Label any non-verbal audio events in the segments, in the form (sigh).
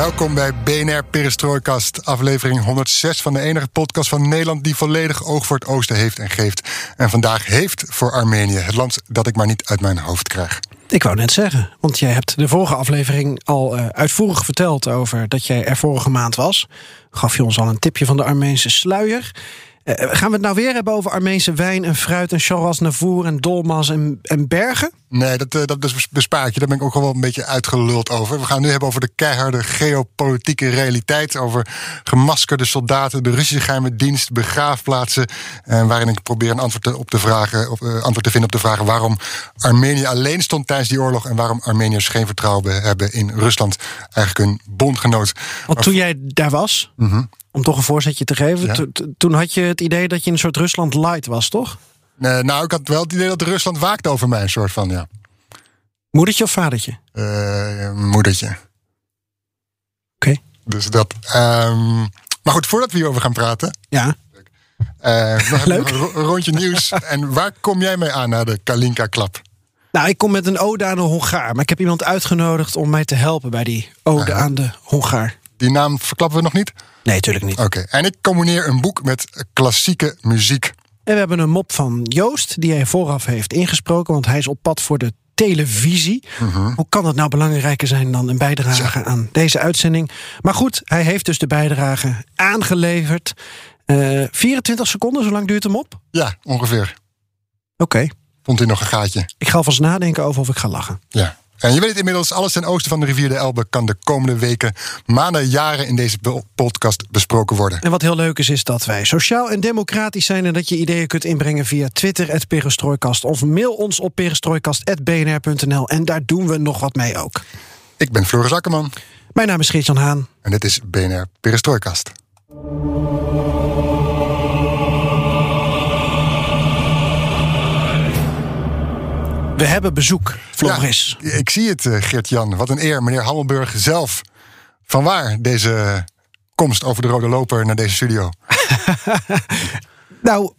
Welkom bij BNR Perestrooikast, aflevering 106 van de enige podcast van Nederland die volledig oog voor het oosten heeft en geeft. En vandaag heeft voor Armenië, het land dat ik maar niet uit mijn hoofd krijg. Ik wou net zeggen, want jij hebt de vorige aflevering al uh, uitvoerig verteld over dat jij er vorige maand was. Gaf je ons al een tipje van de Armeense sluier. Uh, gaan we het nou weer hebben over Armeense wijn en fruit en Navour en dolmas en, en bergen? Nee, dat, uh, dat bespaar ik je. Daar ben ik ook wel een beetje uitgeluld over. We gaan het nu hebben over de keiharde geopolitieke realiteit. Over gemaskerde soldaten, de Russische geheime dienst, begraafplaatsen. En waarin ik probeer een antwoord te, op te vragen, op, uh, antwoord te vinden op de vraag waarom Armenië alleen stond tijdens die oorlog. En waarom Armeniërs geen vertrouwen hebben in Rusland. Eigenlijk een bondgenoot. Want toen jij daar was, -huh. om toch een voorzetje te geven. Ja. Toen had je het idee dat je een soort Rusland light was, toch? Nee, nou, ik had wel het idee dat Rusland waakte over mij, een soort van, ja. Moedertje of vadertje? Uh, moedertje. Oké. Okay. Dus dat. Um, maar goed, voordat we hierover gaan praten. Ja. Uh, nog Leuk. een rondje nieuws. (laughs) en waar kom jij mee aan na de Kalinka-klap? Nou, ik kom met een ode aan de Hongaar. Maar ik heb iemand uitgenodigd om mij te helpen bij die ode Aha. aan de Hongaar. Die naam verklappen we nog niet? Nee, natuurlijk niet. Oké. Okay. En ik combineer een boek met klassieke muziek. En we hebben een mop van Joost, die hij vooraf heeft ingesproken, want hij is op pad voor de televisie. Uh -huh. Hoe kan dat nou belangrijker zijn dan een bijdrage ja. aan deze uitzending? Maar goed, hij heeft dus de bijdrage aangeleverd. Uh, 24 seconden, zo lang duurt hem op? Ja, ongeveer. Oké. Okay. Vond hij nog een gaatje? Ik ga alvast nadenken over of ik ga lachen. Ja. En je weet het inmiddels, alles ten oosten van de rivier de Elbe kan de komende weken, maanden, jaren in deze podcast besproken worden. En wat heel leuk is, is dat wij sociaal en democratisch zijn en dat je ideeën kunt inbrengen via Twitter, Perestrooikast, of mail ons op perestrooikast.bnr.nl. En daar doen we nog wat mee ook. Ik ben Floris Akkerman. Mijn naam is Geert-Jan Haan. En dit is BNR Perestrooikast. We hebben bezoek, Floris. Ja, ik zie het, Geert-Jan. Wat een eer, meneer Hammelburg zelf. Van waar deze komst over de rode loper naar deze studio? (laughs) nou,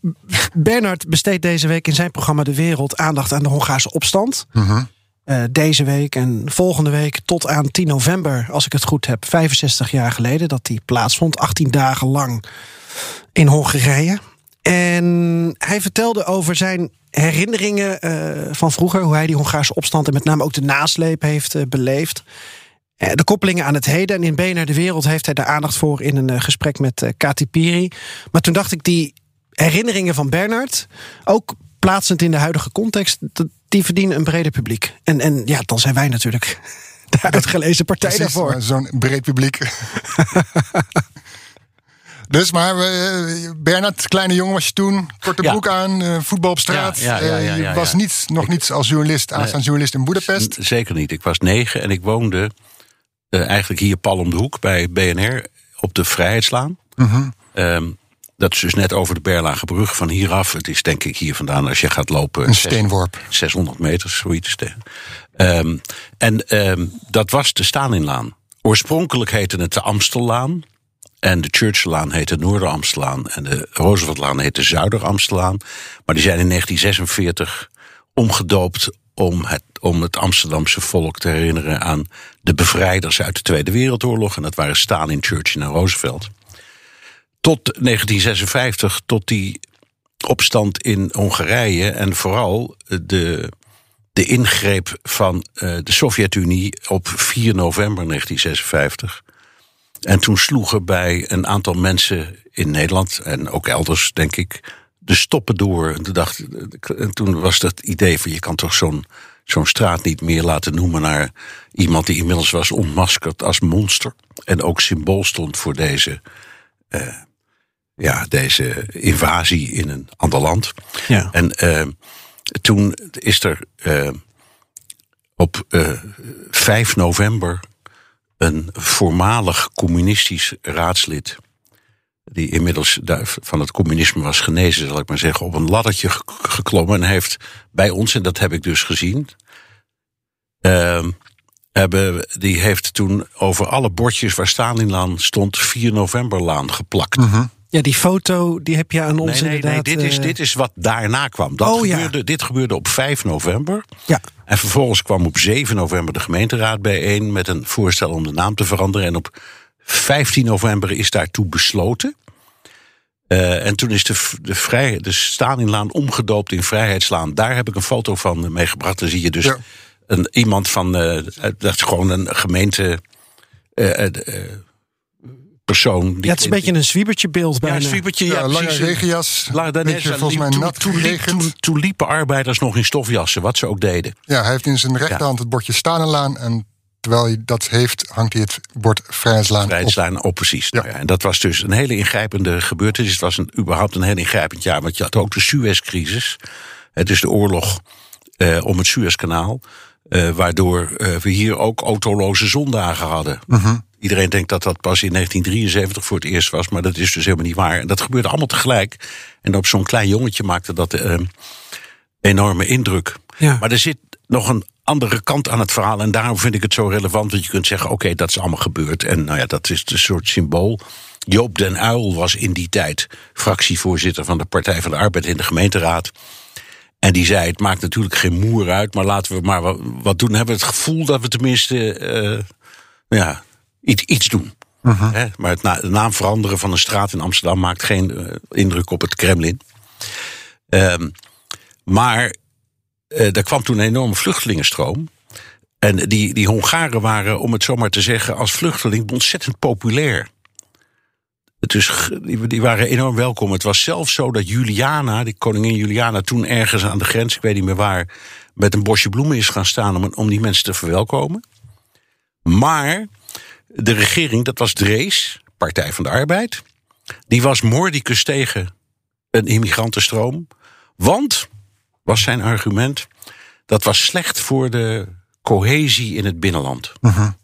Bernard besteedt deze week in zijn programma De Wereld aandacht aan de Hongaarse opstand. -huh. uh, deze week en volgende week tot aan 10 november, als ik het goed heb, 65 jaar geleden dat die plaatsvond. 18 dagen lang in Hongarije. En hij vertelde over zijn herinneringen uh, van vroeger, hoe hij die Hongaarse opstand en met name ook de nasleep heeft uh, beleefd. Uh, de koppelingen aan het heden en in BNR de Wereld heeft hij daar aandacht voor in een gesprek met Kati Piri. Maar toen dacht ik, die herinneringen van Bernard, ook plaatsend in de huidige context, die verdienen een breder publiek. En, en ja, dan zijn wij natuurlijk (laughs) de uitgelezen partij Precies, daarvoor. Zo'n breed publiek. (laughs) Dus, maar uh, Bernard, kleine jongen was je toen, korte Ja. broek aan, uh, voetbal op straat. Ja, ja, Uh, je was niet, nog Ik- niet als journalist, aanstaand journalist in Boedapest. Zeker niet. Ik was negen en ik woonde eh, eigenlijk hier pal om de hoek bij BNR op de Vrijheidslaan. Mhm. Ehm, dat is dus net over de Berlagebrug van hieraf. Het is denk ik hier vandaan als je gaat lopen. Een steenworp. 600 meter, zoiets. Ehm en ehm, dat was de Stalinlaan. Oorspronkelijk heette het de Amstellaan. En de Churchillaan heette Noorder-Amstellaan. En de Rooseveltlaan heette Zuider-Amstellaan. Maar die zijn in 1946 omgedoopt om het, om het Amsterdamse volk te herinneren aan de bevrijders uit de Tweede Wereldoorlog. En dat waren Stalin, Churchill en Roosevelt. Tot 1956, tot die opstand in Hongarije en vooral de, de ingreep van eh, de Sovjet-Unie op 4 november 1956. En toen sloegen bij een aantal mensen in Nederland en ook elders, denk ik, de stoppen door. En toen, dacht, en toen was dat idee van je kan toch zo'n zo'n straat niet meer laten noemen naar iemand die inmiddels was ontmaskerd als monster. En ook symbool stond voor deze, eh, ja, deze invasie in een ander land. Ja. En eh, toen is er eh, op eh 5 november een voormalig communistisch raadslid. die inmiddels van het communisme was genezen, zal ik maar zeggen. op een laddertje ge- geklommen en heeft bij ons, en dat heb ik dus gezien. ehm, hebben, die heeft toen over alle bordjes waar Stalinlaan stond. 4 novemberlaan geplakt. Ja, die foto die heb je aan ons Nee, nee, nee, dit is, eh, dit is wat daarna kwam. Dat Oh, ja. gebeurde, Dit gebeurde op 5 november. Ja, En vervolgens kwam op 7 november de gemeenteraad bijeen met een voorstel om de naam te veranderen. En op 15 november is daartoe besloten. Eh, en toen is de, de, vrij, de Stalinlaan omgedoopt in Vrijheidslaan. Daar heb ik een foto van meegebracht. Dan zie je dus Ja. een, iemand van. eh, dat is gewoon een gemeente. eh, eh, eh, persoon. Die ja het is een beetje een zwiebertje beeld ja, bijna. een zwiebertje. Ja, Ja, lange precies. regenjas. La- dan beetje is- volgens mij toen- nat toen, liepen arbeiders nog in stofjassen, wat ze ook deden. Ja, hij heeft in zijn rechterhand het bordje Stalinlaan. En terwijl hij dat heeft, hangt hij het bord Vrijheidslaan op. Vrijheidslijn op, precies. Nou ja, en dat was dus een hele ingrijpende gebeurtenis. Het was een, überhaupt een heel ingrijpend jaar. Want je had ook de Suezcrisis. Het is de oorlog eh, om het Suezkanaal. Eh, waardoor eh, we hier ook autoloze zondagen hadden. Iedereen denkt dat dat pas in 1973 voor het eerst was. Maar dat is dus helemaal niet waar. En dat gebeurde allemaal tegelijk. En op zo'n klein jongetje maakte dat eh, enorme indruk. Ja. Maar er zit nog een andere kant aan het verhaal. En daarom vind ik het zo relevant. Dat je kunt zeggen: oké, dat is allemaal gebeurd. En nou ja, dat is een soort symbool. Joop den Uyl was in die tijd fractievoorzitter van de Partij van de Arbeid in de gemeenteraad. En die zei: Het maakt natuurlijk geen moer uit, maar laten we maar wat, doen. Hebben we het gevoel dat we tenminste eh, ja, iets, iets doen. Hè, maar het na, de naam veranderen van een straat in Amsterdam maakt geen eh, indruk op het Kremlin. Ehm, maar eh, er kwam toen een enorme vluchtelingenstroom. En die, die Hongaren waren, om het zo maar te zeggen, als vluchteling ontzettend populair. G- die, waren enorm welkom. Het was zelfs zo dat Juliana, die koningin Juliana, toen ergens aan de grens, ik weet niet meer waar, met een bosje bloemen is gaan staan om, om die mensen te verwelkomen. Maar de regering, dat was Drees, Partij van de Arbeid, die was mordicus tegen een immigrantenstroom. Want, was zijn argument, dat was slecht voor de cohesie in het binnenland.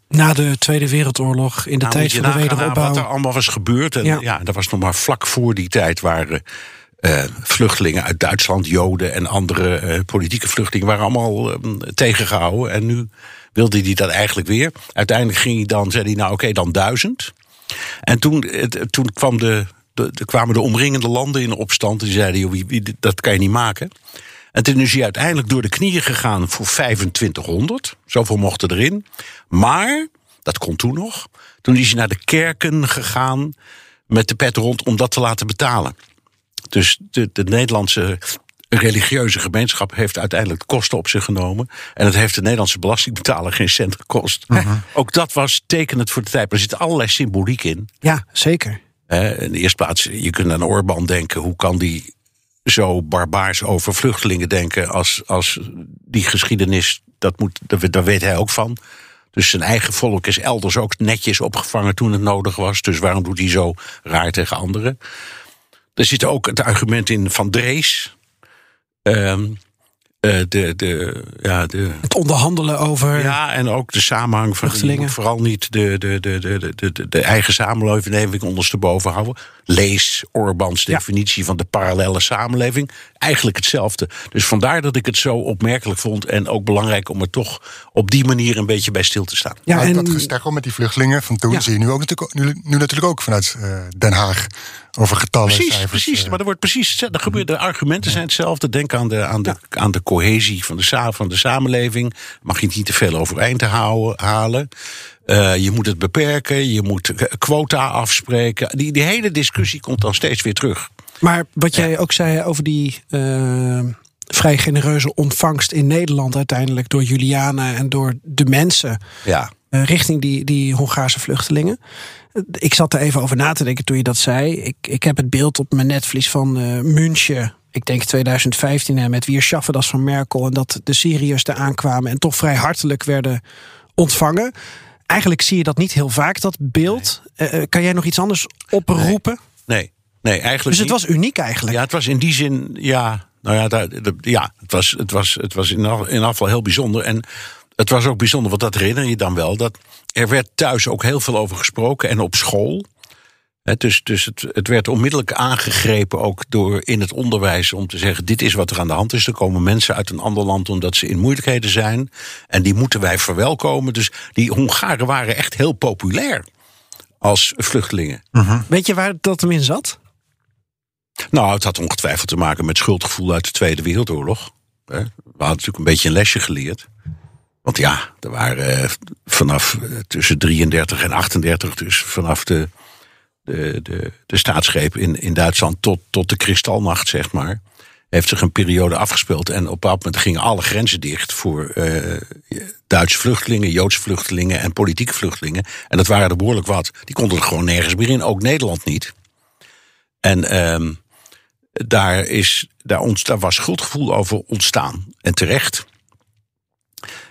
Na de Tweede Wereldoorlog, in de Nou, tijd van de wederopbouw. Wat er allemaal was gebeurd. En Ja. ja. dat was nog maar vlak voor die tijd waren eh, vluchtelingen uit Duitsland, Joden en andere eh, politieke vluchtelingen waren allemaal eh, tegengehouden. En nu wilde hij dat eigenlijk weer. Uiteindelijk ging hij dan, zei hij, nou oké, dan duizend. En toen, het- toen kwam de, de, de- kwamen de omringende landen in opstand. Die zeiden, joh, wie, wie- dat kan je niet maken. En toen is hij uiteindelijk door de knieën gegaan voor 2500. Zoveel mochten erin. Maar, dat kon toen nog. Toen is hij naar de kerken gegaan met de pet rond om dat te laten betalen. Dus de, de Nederlandse religieuze gemeenschap heeft uiteindelijk de kosten op zich genomen. En het heeft de Nederlandse belastingbetaler geen cent gekost. Ook dat was tekenend voor de tijd. Maar er zit allerlei symboliek in. Ja, zeker. In de eerste plaats, je kunt aan Orbán denken. Hoe kan die zo barbaars over vluchtelingen denken... als, als die geschiedenis, dat moet, daar weet hij ook van. Dus zijn eigen volk is elders ook netjes opgevangen toen het nodig was. Dus waarom doet hij zo raar tegen anderen? Er zit ook het argument in van Drees. Ehm, eh, de, de, ja, de, Het onderhandelen over. ja, en ook de samenhang van je Vluchtelingen. vooral niet de, de, de, de, de, de, de eigen samenleving ondersteboven houden. Lees Orbans Ja. definitie van de parallele samenleving. Eigenlijk hetzelfde. Dus vandaar dat ik het zo opmerkelijk vond en ook belangrijk om er toch op die manier een beetje bij stil te staan. Ja, en dat gestekkel met die vluchtelingen van toen Ja. zie je nu, ook natuurlijk, nu, nu natuurlijk ook vanuit eh, Den Haag over getallen. Precies, cijfers, precies. eh. Maar er wordt precies hetzelfde. Er gebeurt, de argumenten zijn hetzelfde. Denk aan de, aan de, aan de cohesie van de, van de samenleving. Mag je het niet te veel overeind te houden, halen. Eh, je moet het beperken. Je moet quota afspreken. Die, die hele discussie komt dan steeds weer terug. Maar wat jij ook zei over die eh, vrij genereuze ontvangst in Nederland uiteindelijk door Juliana en door de mensen Ja. richting die, die Hongaarse vluchtelingen. Ik zat er even over na te denken toen je dat zei. Ik, ik heb het beeld op mijn netvlies van eh München. Ik denk 2015 hè, met Wier Schafferdas van Merkel. En dat de Syriërs daar aankwamen en toch vrij hartelijk werden ontvangen. Eigenlijk zie je dat niet heel vaak, dat beeld. Eh, eh, kan jij nog iets anders oproepen? Nee, nee eigenlijk Dus het niet. was uniek eigenlijk. Ja, het was in die zin, ja, nou ja, daar, ja het was, het was, het was in, in afval heel bijzonder. En het was ook bijzonder, want dat herinner je dan wel. Dat er werd thuis ook heel veel over gesproken en op school. Hè, dus dus het, het werd onmiddellijk aangegrepen ook door in het onderwijs om te zeggen: dit is wat er aan de hand is. Er komen mensen uit een ander land omdat ze in moeilijkheden zijn. En die moeten wij verwelkomen. Dus die Hongaren waren echt heel populair als vluchtelingen. Weet je waar dat hem in zat? Nou, het had ongetwijfeld te maken met schuldgevoel uit de Tweede Wereldoorlog. Hè. We hadden natuurlijk een beetje een lesje geleerd. Want ja, er waren eh, vanaf eh, tussen 33 en 38, dus vanaf de, de, de, de staatsgreep in, in Duitsland tot, tot de kristalnacht, zeg maar, heeft zich een periode afgespeeld. En op een bepaald moment gingen alle grenzen dicht voor eh, Duitse vluchtelingen, Joodse vluchtelingen en politieke vluchtelingen. En dat waren er behoorlijk wat. Die konden er gewoon nergens meer in, ook Nederland niet. En ehm, daar, is, daar, ont, daar was schuldgevoel over ontstaan. En terecht.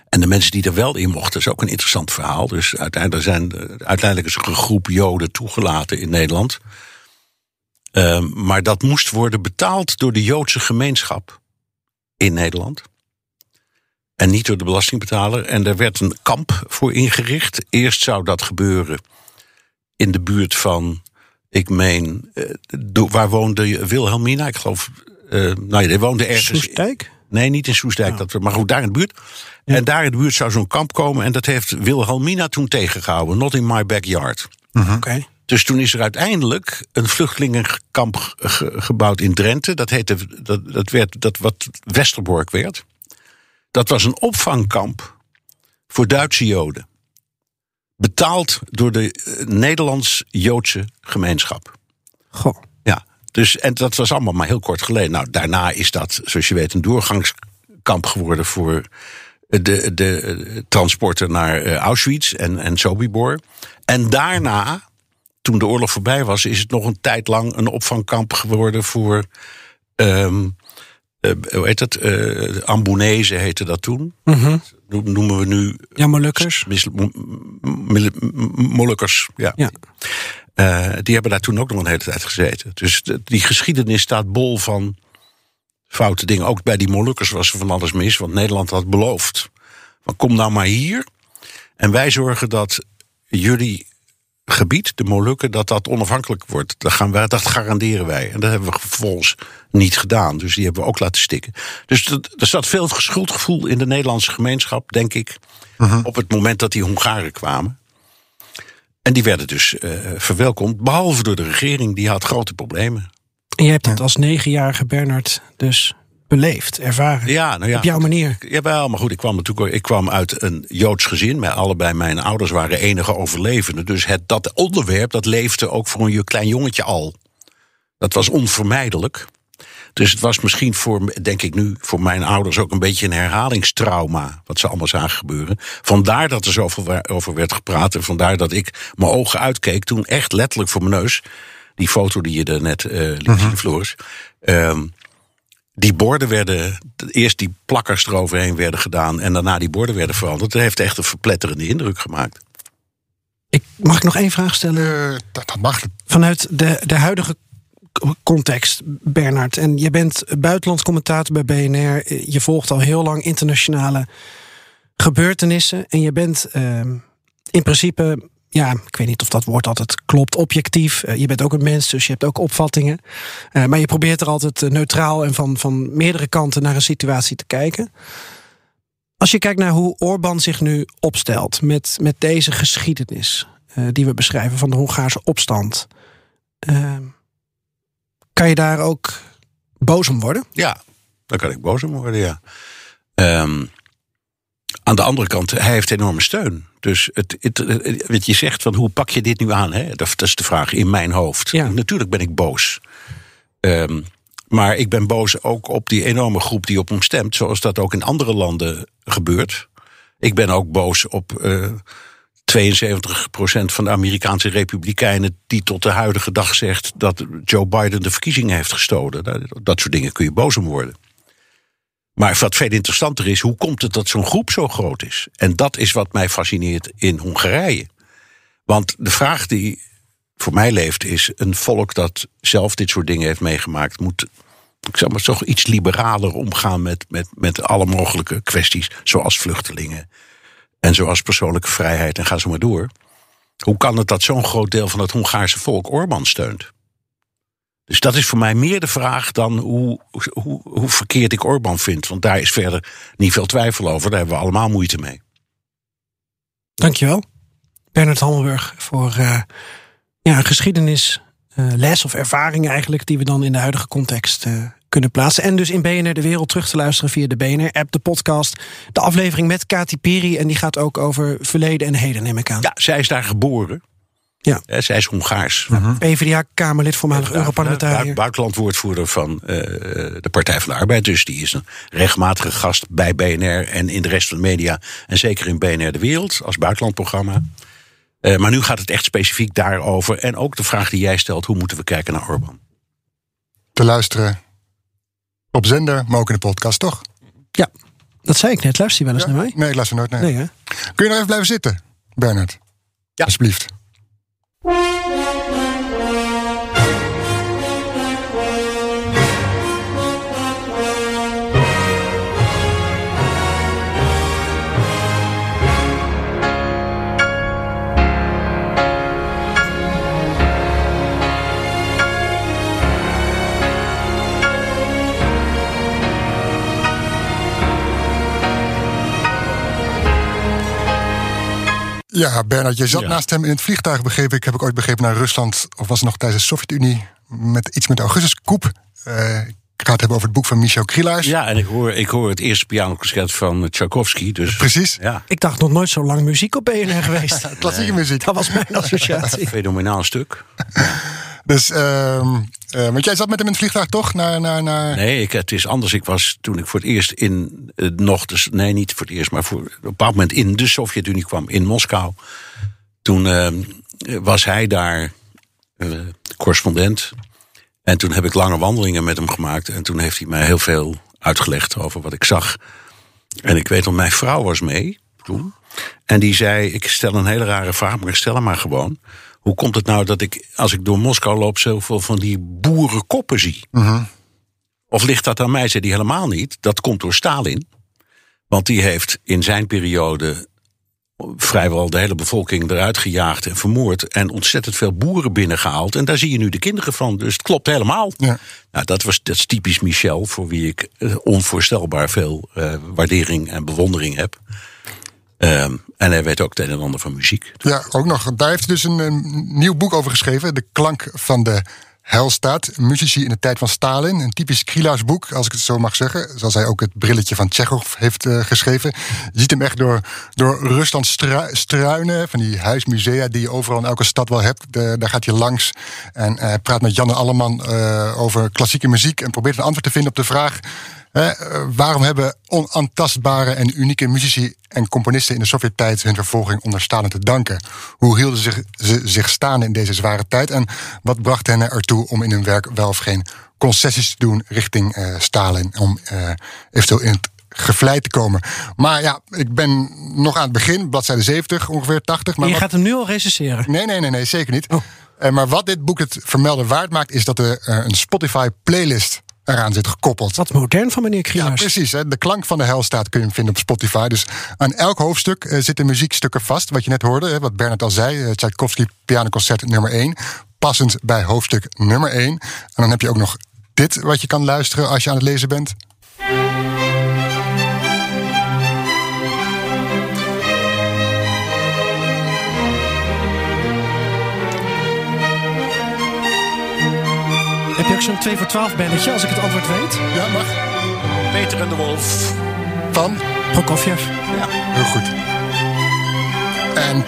En de mensen die er wel in mochten, is ook een interessant verhaal. Dus uiteindelijk, zijn, is er een groep Joden toegelaten in Nederland. Um, maar dat moest worden betaald door de Joodse gemeenschap in Nederland. En niet door de belastingbetaler. En er werd een kamp voor ingericht. Eerst zou dat gebeuren in de buurt van, ik meen, uh, waar woonde Wilhelmina? Ik geloof, uh, nou ja, die woonde ergens. Nee, niet in Soestdijk, Oh. dat, maar goed, daar in de buurt. Ja. En daar in de buurt zou zo'n kamp komen. En dat heeft Wilhelmina toen tegengehouden. Not in my backyard. Oké. Dus toen is er uiteindelijk een vluchtelingenkamp ge- ge- gebouwd in Drenthe. Dat, heette, dat, dat werd dat wat Westerbork werd. Dat was een opvangkamp voor Duitse Joden. Betaald door de eh, Nederlands-Joodse gemeenschap. Goh. Dus, en dat was allemaal maar heel kort geleden. Nou, daarna is dat, zoals je weet, een doorgangskamp geworden voor de, de transporten naar eh, Auschwitz en, en Sobibor. En daarna, toen de oorlog voorbij was, is het nog een tijd lang een opvangkamp geworden voor. ehm eh, hoe heet dat? Uh, Ambonese heette dat toen. No- Noemen we nu. Ja, Molukkers. Molukkers. Ja. Ja. Eh, die hebben daar toen ook nog een hele tijd gezeten. Dus de- die geschiedenis staat bol van foute dingen. Ook bij die Molukkers was er van alles mis. Want Nederland had beloofd. Van kom nou maar hier. En wij zorgen dat jullie gebied, de Molukken, dat dat onafhankelijk wordt. Dat, gaan wij, dat garanderen wij. En dat hebben we vervolgens niet gedaan. Dus die hebben we ook laten stikken. Dus dat- er zat veel schuldgevoel in de Nederlandse gemeenschap, denk ik. Op het moment dat die Hongaren kwamen. En die werden dus eh, verwelkomd, behalve door de regering. Die had grote problemen. En je hebt het als negenjarige Bernard dus beleefd, ervaren. Ja, nou ja. Op jouw manier. Jawel, maar goed, ik kwam natuurlijk ik kwam uit een Joods gezin. Mijn, allebei mijn ouders waren enige overlevenden. Dus het, dat onderwerp, dat leefde ook voor een klein jongetje al. Dat was onvermijdelijk. Dus het was misschien voor, denk ik nu, voor mijn ouders ook een beetje een herhalingstrauma. Wat ze allemaal zagen gebeuren. Vandaar dat er zoveel over werd gepraat. En vandaar dat ik mijn ogen uitkeek toen echt letterlijk voor mijn neus. Die foto die je er net eh liet zien, Floris. ehm, die borden werden, eerst die plakkers eroverheen werden gedaan en daarna die borden werden veranderd. Dat heeft echt een verpletterende indruk gemaakt. Ik, mag ik nog één vraag stellen? Eh, dat, dat mag. Vanuit de, de huidige context, Bernard. En je bent buitenlandscommentator bij BNR. Je volgt al heel lang internationale gebeurtenissen. En je bent ehm, in principe, ja, ik weet niet of dat woord altijd klopt, objectief. Eh, je bent ook een mens, dus je hebt ook opvattingen. Eh, maar je probeert er altijd eh, neutraal en van, van meerdere kanten naar een situatie te kijken. Als je kijkt naar hoe Orbán zich nu opstelt met, met deze geschiedenis die we beschrijven van de Hongaarse opstand. Kan je daar ook boos om worden? Ja, dan kan ik boos om worden, ja. Ehm, aan de andere kant, hij heeft enorme steun. Dus het, het, het- wat je zegt van hoe pak je dit nu aan? Hè? Dat, dat is de vraag in mijn hoofd. Ja. Natuurlijk ben ik boos. Ehm, maar ik ben boos ook op die enorme groep die op hem stemt, zoals dat ook in andere landen gebeurt. Ik ben ook boos op eh 72% van de Amerikaanse republikeinen die tot de huidige dag zegt dat Joe Biden de verkiezingen heeft gestolen. Dat, soort dingen kun je boos om worden. Maar wat veel interessanter is, hoe komt het dat zo'n groep zo groot is? En dat is wat mij fascineert in Hongarije. Want de vraag die voor mij leeft is: een volk dat zelf dit soort dingen heeft meegemaakt, moet ik zeg maar, toch iets liberaler omgaan met, met, met alle mogelijke kwesties, zoals vluchtelingen. En zoals persoonlijke vrijheid en ga zo maar door. Hoe kan het dat zo'n groot deel van het Hongaarse volk Orbán steunt? Dus dat is voor mij meer de vraag dan hoe, hoe, verkeerd ik Orbán vind. Want daar is verder niet veel twijfel over. Daar hebben we allemaal moeite mee. Dankjewel, Bernard Hammelburg, voor uh, ja, geschiedenis, uh, les of ervaring eigenlijk... die we dan in de huidige context uh, kunnen plaatsen. En dus in BNR De Wereld terug te luisteren via de BNR-app, de podcast. De aflevering met Kati Piri. En die gaat ook over verleden en heden, neem ik aan. Ja, zij is daar geboren. Ja. ja zij is Hongaars. -huh. PvdA-Kamerlid, voormalig Europarlementariër. Buitenlandwoordvoerder van uh, de Partij van de Arbeid. Dus die is een regelmatige gast bij BNR en in de rest van de media. En zeker in BNR De Wereld als buitenlandprogramma. Uh, maar nu gaat het echt specifiek daarover. En ook de vraag die jij stelt: hoe moeten we kijken naar Orbán? Te luisteren op zender, maar ook in de podcast, toch? Ja, dat zei ik net. Luister je wel eens ja? naar mij? Nee, ik luister nooit naar. Nee, hè? Kun je nog even blijven zitten, Bernard? Ja. Alsjeblieft. Ja, Bernard, je zat Ja. naast hem in het vliegtuig, begreep ik. Heb ik ooit begrepen naar Rusland. Of was het nog tijdens de Sovjet-Unie? Met iets met de Augustus-koep. Eh, ik ga het hebben over het boek van Michel Krielaars. Ja, en ik hoor, ik hoor het eerste pianoconcert van Tchaikovsky. Dus, Precies. Ja, Ik dacht nog nooit zo lang muziek op BNR geweest. (laughs) Klassieke muziek. Dat was mijn associatie. fenomenaal stuk. (laughs) Dus, ehm eh, want jij zat met hem in het vliegtuig toch? Naar, naar, naar... Nee, ik, het is anders. Ik was toen ik voor het eerst in eh, nog, dus, nee, niet voor het eerst, maar voor, op een bepaald moment in de Sovjet-Unie kwam, in Moskou. Toen eh, was hij daar eh, correspondent. En toen heb ik lange wandelingen met hem gemaakt. En toen heeft hij mij heel veel uitgelegd over wat ik zag. En ik weet dat mijn vrouw was mee toen. En die zei: Ik stel een hele rare vraag, maar stel hem maar gewoon. Hoe komt het nou dat ik, als ik door Moskou loop, zoveel van die boerenkoppen zie? Of ligt dat aan mij? Zei die helemaal niet. Dat komt door Stalin. Want die heeft in zijn periode vrijwel de hele bevolking eruit gejaagd en vermoord. En ontzettend veel boeren binnengehaald. En daar zie je nu de kinderen van. Dus het klopt helemaal. Ja. Nou, dat, was, dat is typisch Michel, voor wie ik eh, onvoorstelbaar veel eh, waardering en bewondering heb. Ehm, en hij weet ook het een en ander van muziek. Ja, ook nog. Daar heeft hij dus een, nieuw boek over geschreven. De klank van de Helstaat. Muzici in de tijd van Stalin. Een typisch Krielaars boek, als ik het zo mag zeggen. Zoals hij ook het brilletje van Tsjechov heeft eh, geschreven. Je ziet hem echt door, door Rusland stru- struinen. Van die huismusea die je overal in elke stad wel hebt. Daar gaat hij langs. En hij praat met Janne Alleman eh, over klassieke muziek. En probeert een antwoord te vinden op de vraag... Hè, eh, waarom hebben onaantastbare en unieke muzici en componisten in de Sovjet-tijd hun vervolging onder Stalin te danken? Hoe hielden zich, ze zich staande in deze zware tijd? En wat bracht hen ertoe om in hun werk wel of geen concessies te doen richting eh, Stalin? Om eh, eventueel in het gevleid te komen. Maar ja, ik ben nog aan het begin, bladzijde 70, ongeveer 80. Maar je wat- gaat hem nu al recenseren. Nee, nee, nee, nee, zeker niet. Oh. Maar wat dit boek het vermelden waard maakt, is dat er een Spotify-playlist eraan zit gekoppeld. Wat modern van meneer Ja, Krielaars. precies. Hè. De klank van de Helstaat kun je hem vinden op Spotify. Dus aan elk hoofdstuk eh, zitten muziekstukken vast. Wat je net hoorde, hè, wat Bernard al zei. eh, Tchaikovsky pianoconcert nummer 1. Passend bij hoofdstuk nummer 1. En dan heb je ook nog dit wat je kan luisteren als je aan het lezen bent. Heb je ook zo'n 2 voor 12 belletje als ik het antwoord weet? Ja, mag. Peter en de Wolf. Van? Prokofjev. Heel goed. En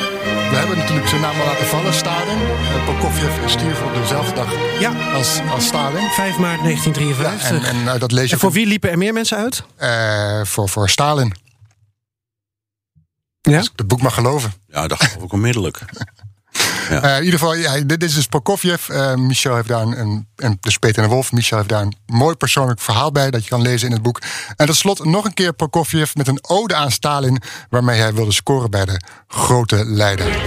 we hebben natuurlijk zijn naam al laten vallen, Stalin. Uh, Prokofjev stierf op dezelfde dag Ja, als, als Stalin. 5 maart Ja, 1953. en, en eh, dat lees je En voor wie liepen er meer mensen uit? Eh, voor, voor Stalin. Ja. Als ik het boek mag geloven. Ja, dat geloof ik onmiddellijk. (laughs) Eh, in ieder geval, ja, dit, is dus Prokofjev. Eh, Michel heeft daar een, een, en dus Peter en de Wolf. Michel heeft daar een mooi persoonlijk verhaal bij dat je kan lezen in het boek. En tot slot nog een keer Prokofjev met een ode aan Stalin, waarmee hij wilde scoren bij de grote leider.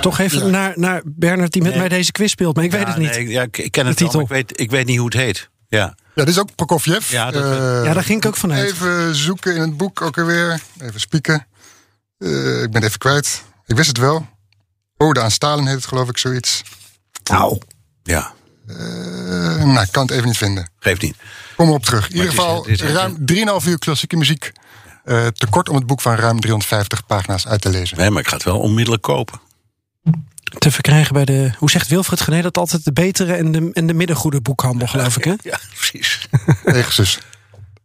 Toch even Ja. naar, naar Bernard die met Nee. mij deze quiz speelt. Maar ik weet het niet. nee, ja, ik, ik ken het titel. ik weet, ik weet niet hoe het heet. Ja. Ja, dit is ook Prokofjev. Ja, dat- Eh, Ja, daar ging ik ook vanuit. Even zoeken in het boek ook alweer. Even spieken. Eh, ik ben het even kwijt. Ik wist het wel. Ode aan Stalin heet het geloof ik zoiets. Nou, ja, Eh, nou, ik kan het even niet vinden. geeft niet. Kom erop terug. In ieder is- geval is- ruim 3,5 uur klassieke muziek. Eh te kort om het boek van ruim 350 pagina's uit te lezen. Nee, maar ik ga het wel onmiddellijk kopen. Te verkrijgen bij de... Hoe zegt Wilfred Gené dat altijd? De betere en de, en de middengoede boekhandel, geloof ik, hè? Ja, precies. (laughs) Pegasus.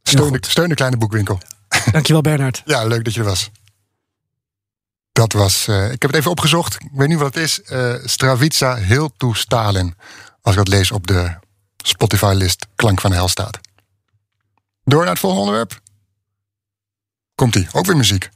Steun, de, steun de kleine boekwinkel. Dankjewel, Bernard. Ja, leuk dat je er was. Dat was, eh, ik heb het even opgezocht. Ik weet niet wat het is. Eh Stravitsa heel to Stalin. Als ik dat lees op de Spotify-list Klank van de Hel staat. Door naar het volgende onderwerp. Komt-ie, ook weer muziek.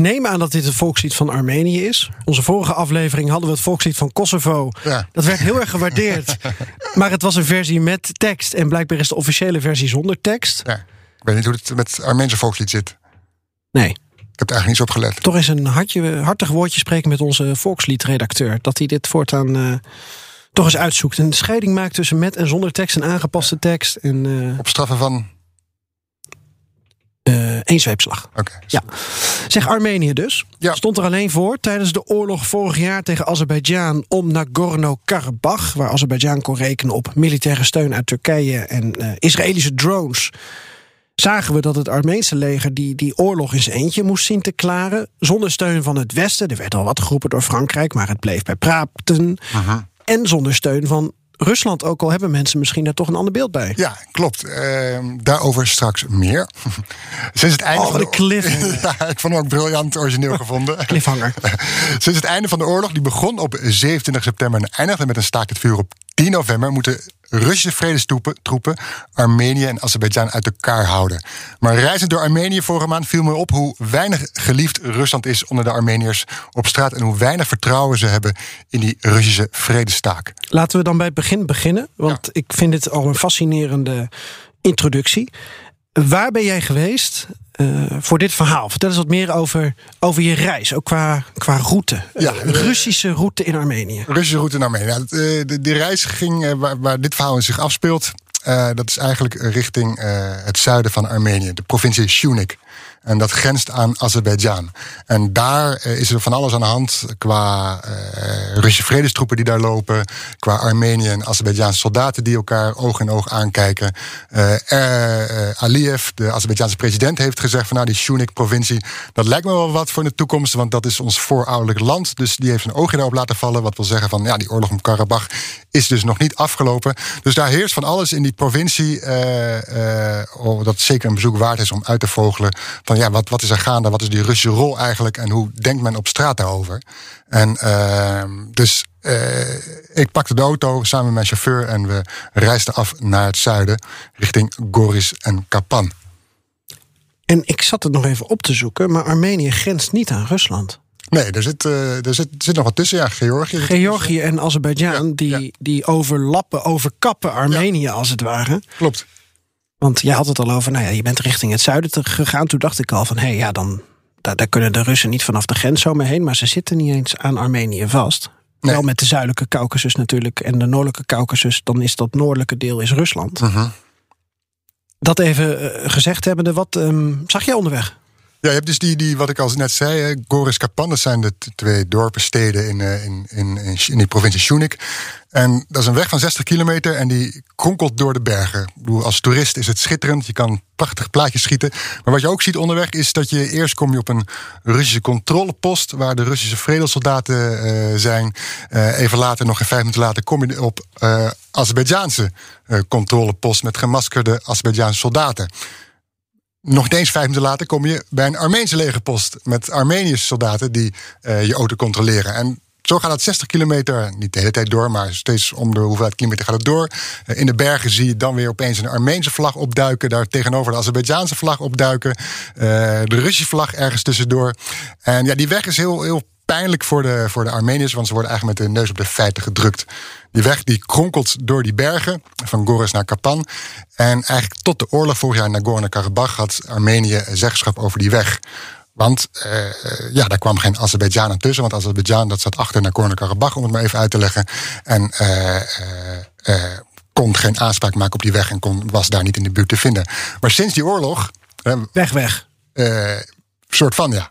Neem aan dat dit het volkslied van Armenië is. Onze vorige aflevering hadden we het volkslied van Kosovo. Ja. Dat werd heel erg gewaardeerd. (laughs) maar het was een versie met tekst. En blijkbaar is de officiële versie zonder tekst. Ja. Ik weet niet hoe het met Armeense volkslied zit. Nee. Ik heb er eigenlijk niet op gelet. Toch eens een hartje, hartig woordje spreken met onze volksliedredacteur. Dat hij dit voortaan eh, toch eens uitzoekt. Een scheiding maakt tussen met en zonder tekst. Een aangepaste tekst. En eh Op straffen van... eh één zweepslag. Ja. Zeg Armenië dus. Ja. Stond er alleen voor tijdens de oorlog vorig jaar tegen Azerbeidzjan om Nagorno-Karabakh, waar Azerbeidzjan kon rekenen op militaire steun uit Turkije en eh, Israëlische drones. Zagen we dat het Armeense leger die, die oorlog in zijn eentje moest zien te klaren. Zonder steun van het Westen. Er werd al wat geroepen door Frankrijk, maar het bleef bij praten. En zonder steun van Rusland. Ook al hebben mensen misschien daar toch een ander beeld bij. Ja, klopt. Ehm, daarover straks meer. (laughs) Sinds het einde Oh, van cliffhanger. (laughs) ja, ik vond hem ook briljant origineel gevonden. (laughs) Cliffhanger. Sinds het einde van de oorlog, die begon op 27 september en eindigde met een staakt het vuur op 10 november, moeten Russische vredestroepen troepen Armenië en Azerbeidzjan uit elkaar houden. Maar reizend door Armenië vorige maand viel me op hoe weinig geliefd Rusland is onder de Armeniërs op straat en hoe weinig vertrouwen ze hebben in die Russische vredestaak. Laten we dan bij het begin beginnen. Want ik vind dit al een fascinerende introductie. Waar ben jij geweest eh, voor dit verhaal? Vertel eens wat meer over, over je reis, ook qua, qua route. Ja, Eh, Russische route in Armenië. Russische route naar Armenië. Nou, de, de, de reis ging eh, waar, waar dit verhaal in zich afspeelt. eh, dat is eigenlijk richting eh, het zuiden van Armenië, de provincie Shunik. En dat grenst aan Azerbeidzjan. En daar eh, is er van alles aan de hand qua eh, Russische vredestroepen die daar lopen. Qua Armenië en Azerbeidzjaanse soldaten die elkaar oog in oog aankijken. Eh, Aliyev, de Azerbeidzjaanse president, heeft gezegd van nou die Shunik-provincie, dat lijkt me wel wat voor de toekomst, want dat is ons voorouderlijk land. Dus die heeft een oogje daarop laten vallen. Wat wil zeggen van ja, die oorlog om Karabach is dus nog niet afgelopen. Dus daar heerst van alles in die provincie. oh, dat zeker een bezoek waard is om uit te vogelen. Van ja, wat, wat is er gaande? Wat is die Russische rol eigenlijk? En hoe denkt men op straat daarover? En ehm, dus eh, ik pakte de auto samen met mijn chauffeur en we reisden af naar het zuiden, richting Goris en Kapan. En ik zat het nog even op te zoeken, maar Armenië grenst niet aan Rusland. Nee, er zit, eh, er zit, zit nog wat tussen. Ja, Georgië. Georgië en Azerbeidzjan, Ja, die, ja. die overlappen, overkappen Armenië als het ware. Klopt. Want jij had het al over, nou ja, je bent richting het zuiden te- gegaan. Toen dacht ik al van, hé, hey, ja, dan daar, daar kunnen de Russen niet vanaf de grens zomaar heen. Maar ze zitten niet eens aan Armenië vast. Nee. Wel met de zuidelijke Caucasus natuurlijk en de noordelijke Caucasus. Dan is dat noordelijke deel is Rusland. Mhm. Dat even eh, gezegd hebbende, wat ehm, zag jij onderweg? Ja, je hebt dus die, die wat ik al net zei, Goris Kapan, dat zijn de twee dorpen, steden in, eh, in, in, in, in die provincie Shunik. En dat is een weg van 60 kilometer en die kronkelt door de bergen. Ik bedoel, als toerist is het schitterend, je kan prachtig plaatjes schieten. Maar wat je ook ziet onderweg is dat je eerst kom je op een Russische controlepost, waar de Russische vredelsoldaten eh, zijn. Eh, even later, nog een vijf minuten later, kom je op eh Azerbeidzjaanse eh, controlepost met gemaskerde Azerbeidzjaanse soldaten. Nog eens vijf minuten later kom je bij een Armeense legerpost met Armeniërs soldaten die eh, je auto controleren. En zo gaat het 60 kilometer, niet de hele tijd door, maar steeds om de hoeveelheid kilometer gaat het door. Eh, in de bergen zie je dan weer opeens een Armeense vlag opduiken. Daar tegenover de Azerbeidzjaanse vlag opduiken. Eh, de Russische vlag ergens tussendoor. En ja, die weg is heel, heel pijnlijk voor de, voor de Armeniërs, want ze worden eigenlijk met de neus op de feiten gedrukt. Die weg die kronkelt door die bergen, van Goris naar Kapan. En eigenlijk tot de oorlog vorig jaar in Nagorno-Karabakh had Armenië zeggenschap over die weg. Want uh, ja, daar kwam geen Azerbeidzjan tussen. Want Azerbeidzjan dat zat achter Nagorno-Karabakh, om het maar even uit te leggen. En uh, kon geen aanspraak maken op die weg en kon, was daar niet in de buurt te vinden. Maar sinds die oorlog. weg, weg. soort van ja.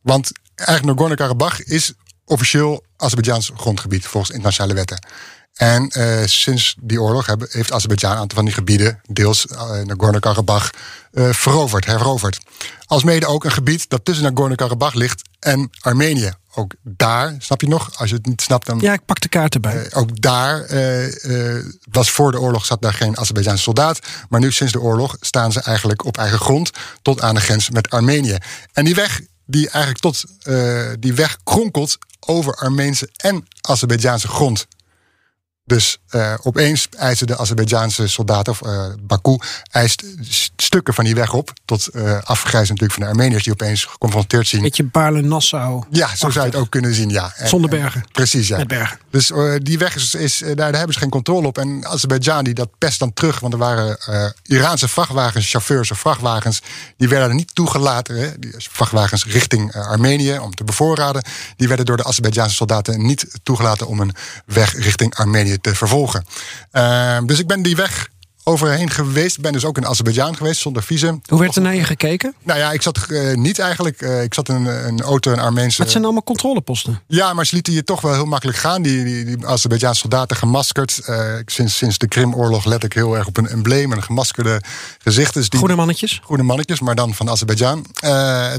Want eigenlijk Nagorno-Karabakh is officieel Azerbeidzjaans grondgebied volgens internationale wetten. En uh, sinds die oorlog hebben, heeft Azerbeidzjan een aantal van die gebieden, deels uh, Nagorno-Karabakh, uh, veroverd, heroverd. Alsmede ook een gebied dat tussen Nagorno-Karabakh ligt en Armenië. Ook daar, snap je nog? Als je het niet snapt, dan. Ja, ik pak de kaart erbij. ook daar was voor de oorlog zat daar geen Azerbeidzjaanse soldaat. Maar nu sinds de oorlog staan ze eigenlijk op eigen grond tot aan de grens met Armenië. En die weg die eigenlijk tot die weg kronkelt over Armeense en Azerbeidzjaanse grond. Dus uh, opeens eisen de Azerbeidzjaanse soldaten, of uh, Baku, eist stukken van die weg op. Tot uh, afgrijzen natuurlijk van de Armeniërs die opeens geconfronteerd zien. Beetje Baarle-Nassau. Ja, zo zou je het ook kunnen zien, ja. Zonder bergen. precies, ja. Met bergen. Dus die weg is, is daar, daar, hebben ze geen controle op. En Azerbeidzjan die dat pest dan terug. Want er waren Iraanse vrachtwagens, chauffeurs of vrachtwagens, die werden niet toegelaten. Hè, die vrachtwagens richting Armenië om te bevoorraden. Die werden door de Azerbeidzjaanse soldaten niet toegelaten om een weg richting Armenië te vervolgen. Uh, dus ik ben die weg overheen geweest. Ik ben dus ook in Azerbeidzjan geweest zonder visum. Hoe werd er naar je gekeken? Nou ja, ik zat uh, niet eigenlijk. Uh, ik zat in een auto, een Armeense. Het zijn allemaal controleposten. Ja, maar ze lieten je toch wel heel makkelijk gaan. Die, die, soldaten gemaskerd. Uh, sinds, sinds de Krimoorlog let ik heel erg op een embleem, een gemaskerde gezicht. Dus die, goede mannetjes. Goede mannetjes, maar dan van Azerbeidzjan.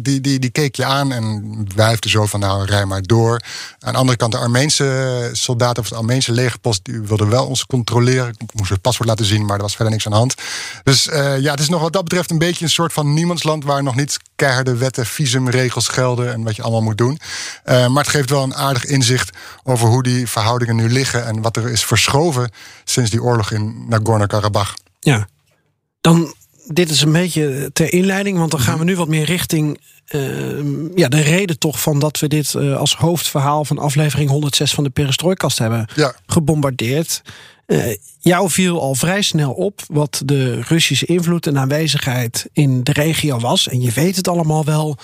die, die, die keek je aan en wuifde zo van nou, rij maar door. Aan de andere kant de Armeense soldaten of de Armeense legerpost, die wilden wel ons controleren. Ik moest het paspoort laten zien, maar dat was verder niks aan de hand. Dus uh, ja, het is nog wat dat betreft een beetje een soort van niemandsland waar nog niet keiharde wetten, visumregels gelden en wat je allemaal moet doen. Uh, maar het geeft wel een aardig inzicht over hoe die verhoudingen nu liggen en wat er is verschoven sinds die oorlog in Nagorno-Karabakh. Ja, dan dit is een beetje ter inleiding, want dan gaan we nu wat meer richting uh, ja, de reden toch van dat we dit uh, als hoofdverhaal van aflevering 106 van de Perestrooikast hebben ja. gebombardeerd. Uh, jou viel al vrij snel op wat de Russische invloed en aanwezigheid in de regio was. En je weet het allemaal wel.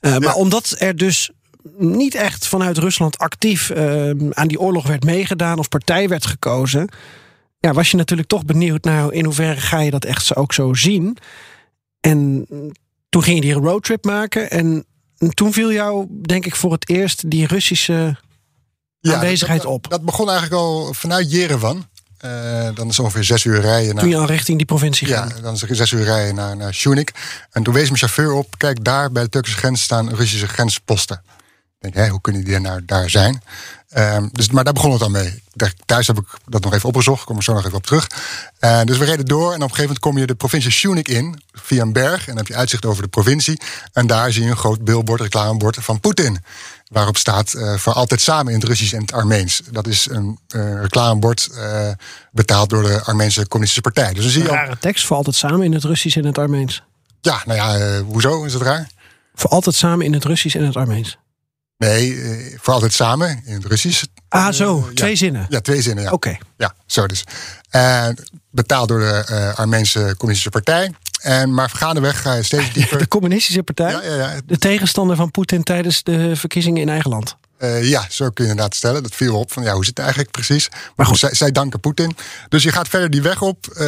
Uh, ja. Maar omdat er dus niet echt vanuit Rusland actief uh, aan die oorlog werd meegedaan of partij werd gekozen. Ja, was je natuurlijk toch benieuwd naar in hoeverre ga je dat echt ook zo zien. En toen ging je die roadtrip maken. En toen viel jou, denk ik, voor het eerst die Russische ja, aanwezigheid dat, op. Dat begon eigenlijk al vanuit Jerevan. Uh, dan is ongeveer zes uur rijden. Naar, toen je al richting die provincie ging? Ja, dan is zes uur rijden naar, naar Shunik. En toen wees mijn chauffeur op, kijk daar bij de Turkse grens staan Russische grensposten. Ik denk, hé, hoe kunnen die nou daar zijn? Um, dus, maar daar begon het dan mee. Thuis heb ik dat nog even opgezocht, kom er zo nog even op terug. Uh, dus we reden door en op een gegeven moment kom je de provincie Shunik in, via een berg. En dan heb je uitzicht over de provincie. En daar zie je een groot billboard, reclamebord van Poetin. Waarop staat uh, voor altijd samen in het Russisch en het Armeens. Dat is een uh, reclamebord uh, betaald door de Armeense Communistische Partij. Dus dan zie je een rare tekst voor altijd samen in het Russisch en het Armeens. Ja, nou ja, hoezo is het raar? Voor altijd samen in het Russisch en het Armeens. Nee, voor altijd samen in het Russisch. Ah, zo, twee zinnen. Ja, twee zinnen. Ja. Oké. Okay. Ja, zo dus. Betaald door de Armeense Communistische Partij. En maar gaandeweg ga je steeds (laughs) dieper. De Communistische Partij? Ja, ja, ja. De tegenstander van Poetin tijdens de verkiezingen in eigen land. Uh, ja, zo kun je inderdaad stellen. Dat viel op van ja, hoe zit het eigenlijk precies? Maar goed, zij, zij danken Poetin. Dus je gaat verder die weg op, uh,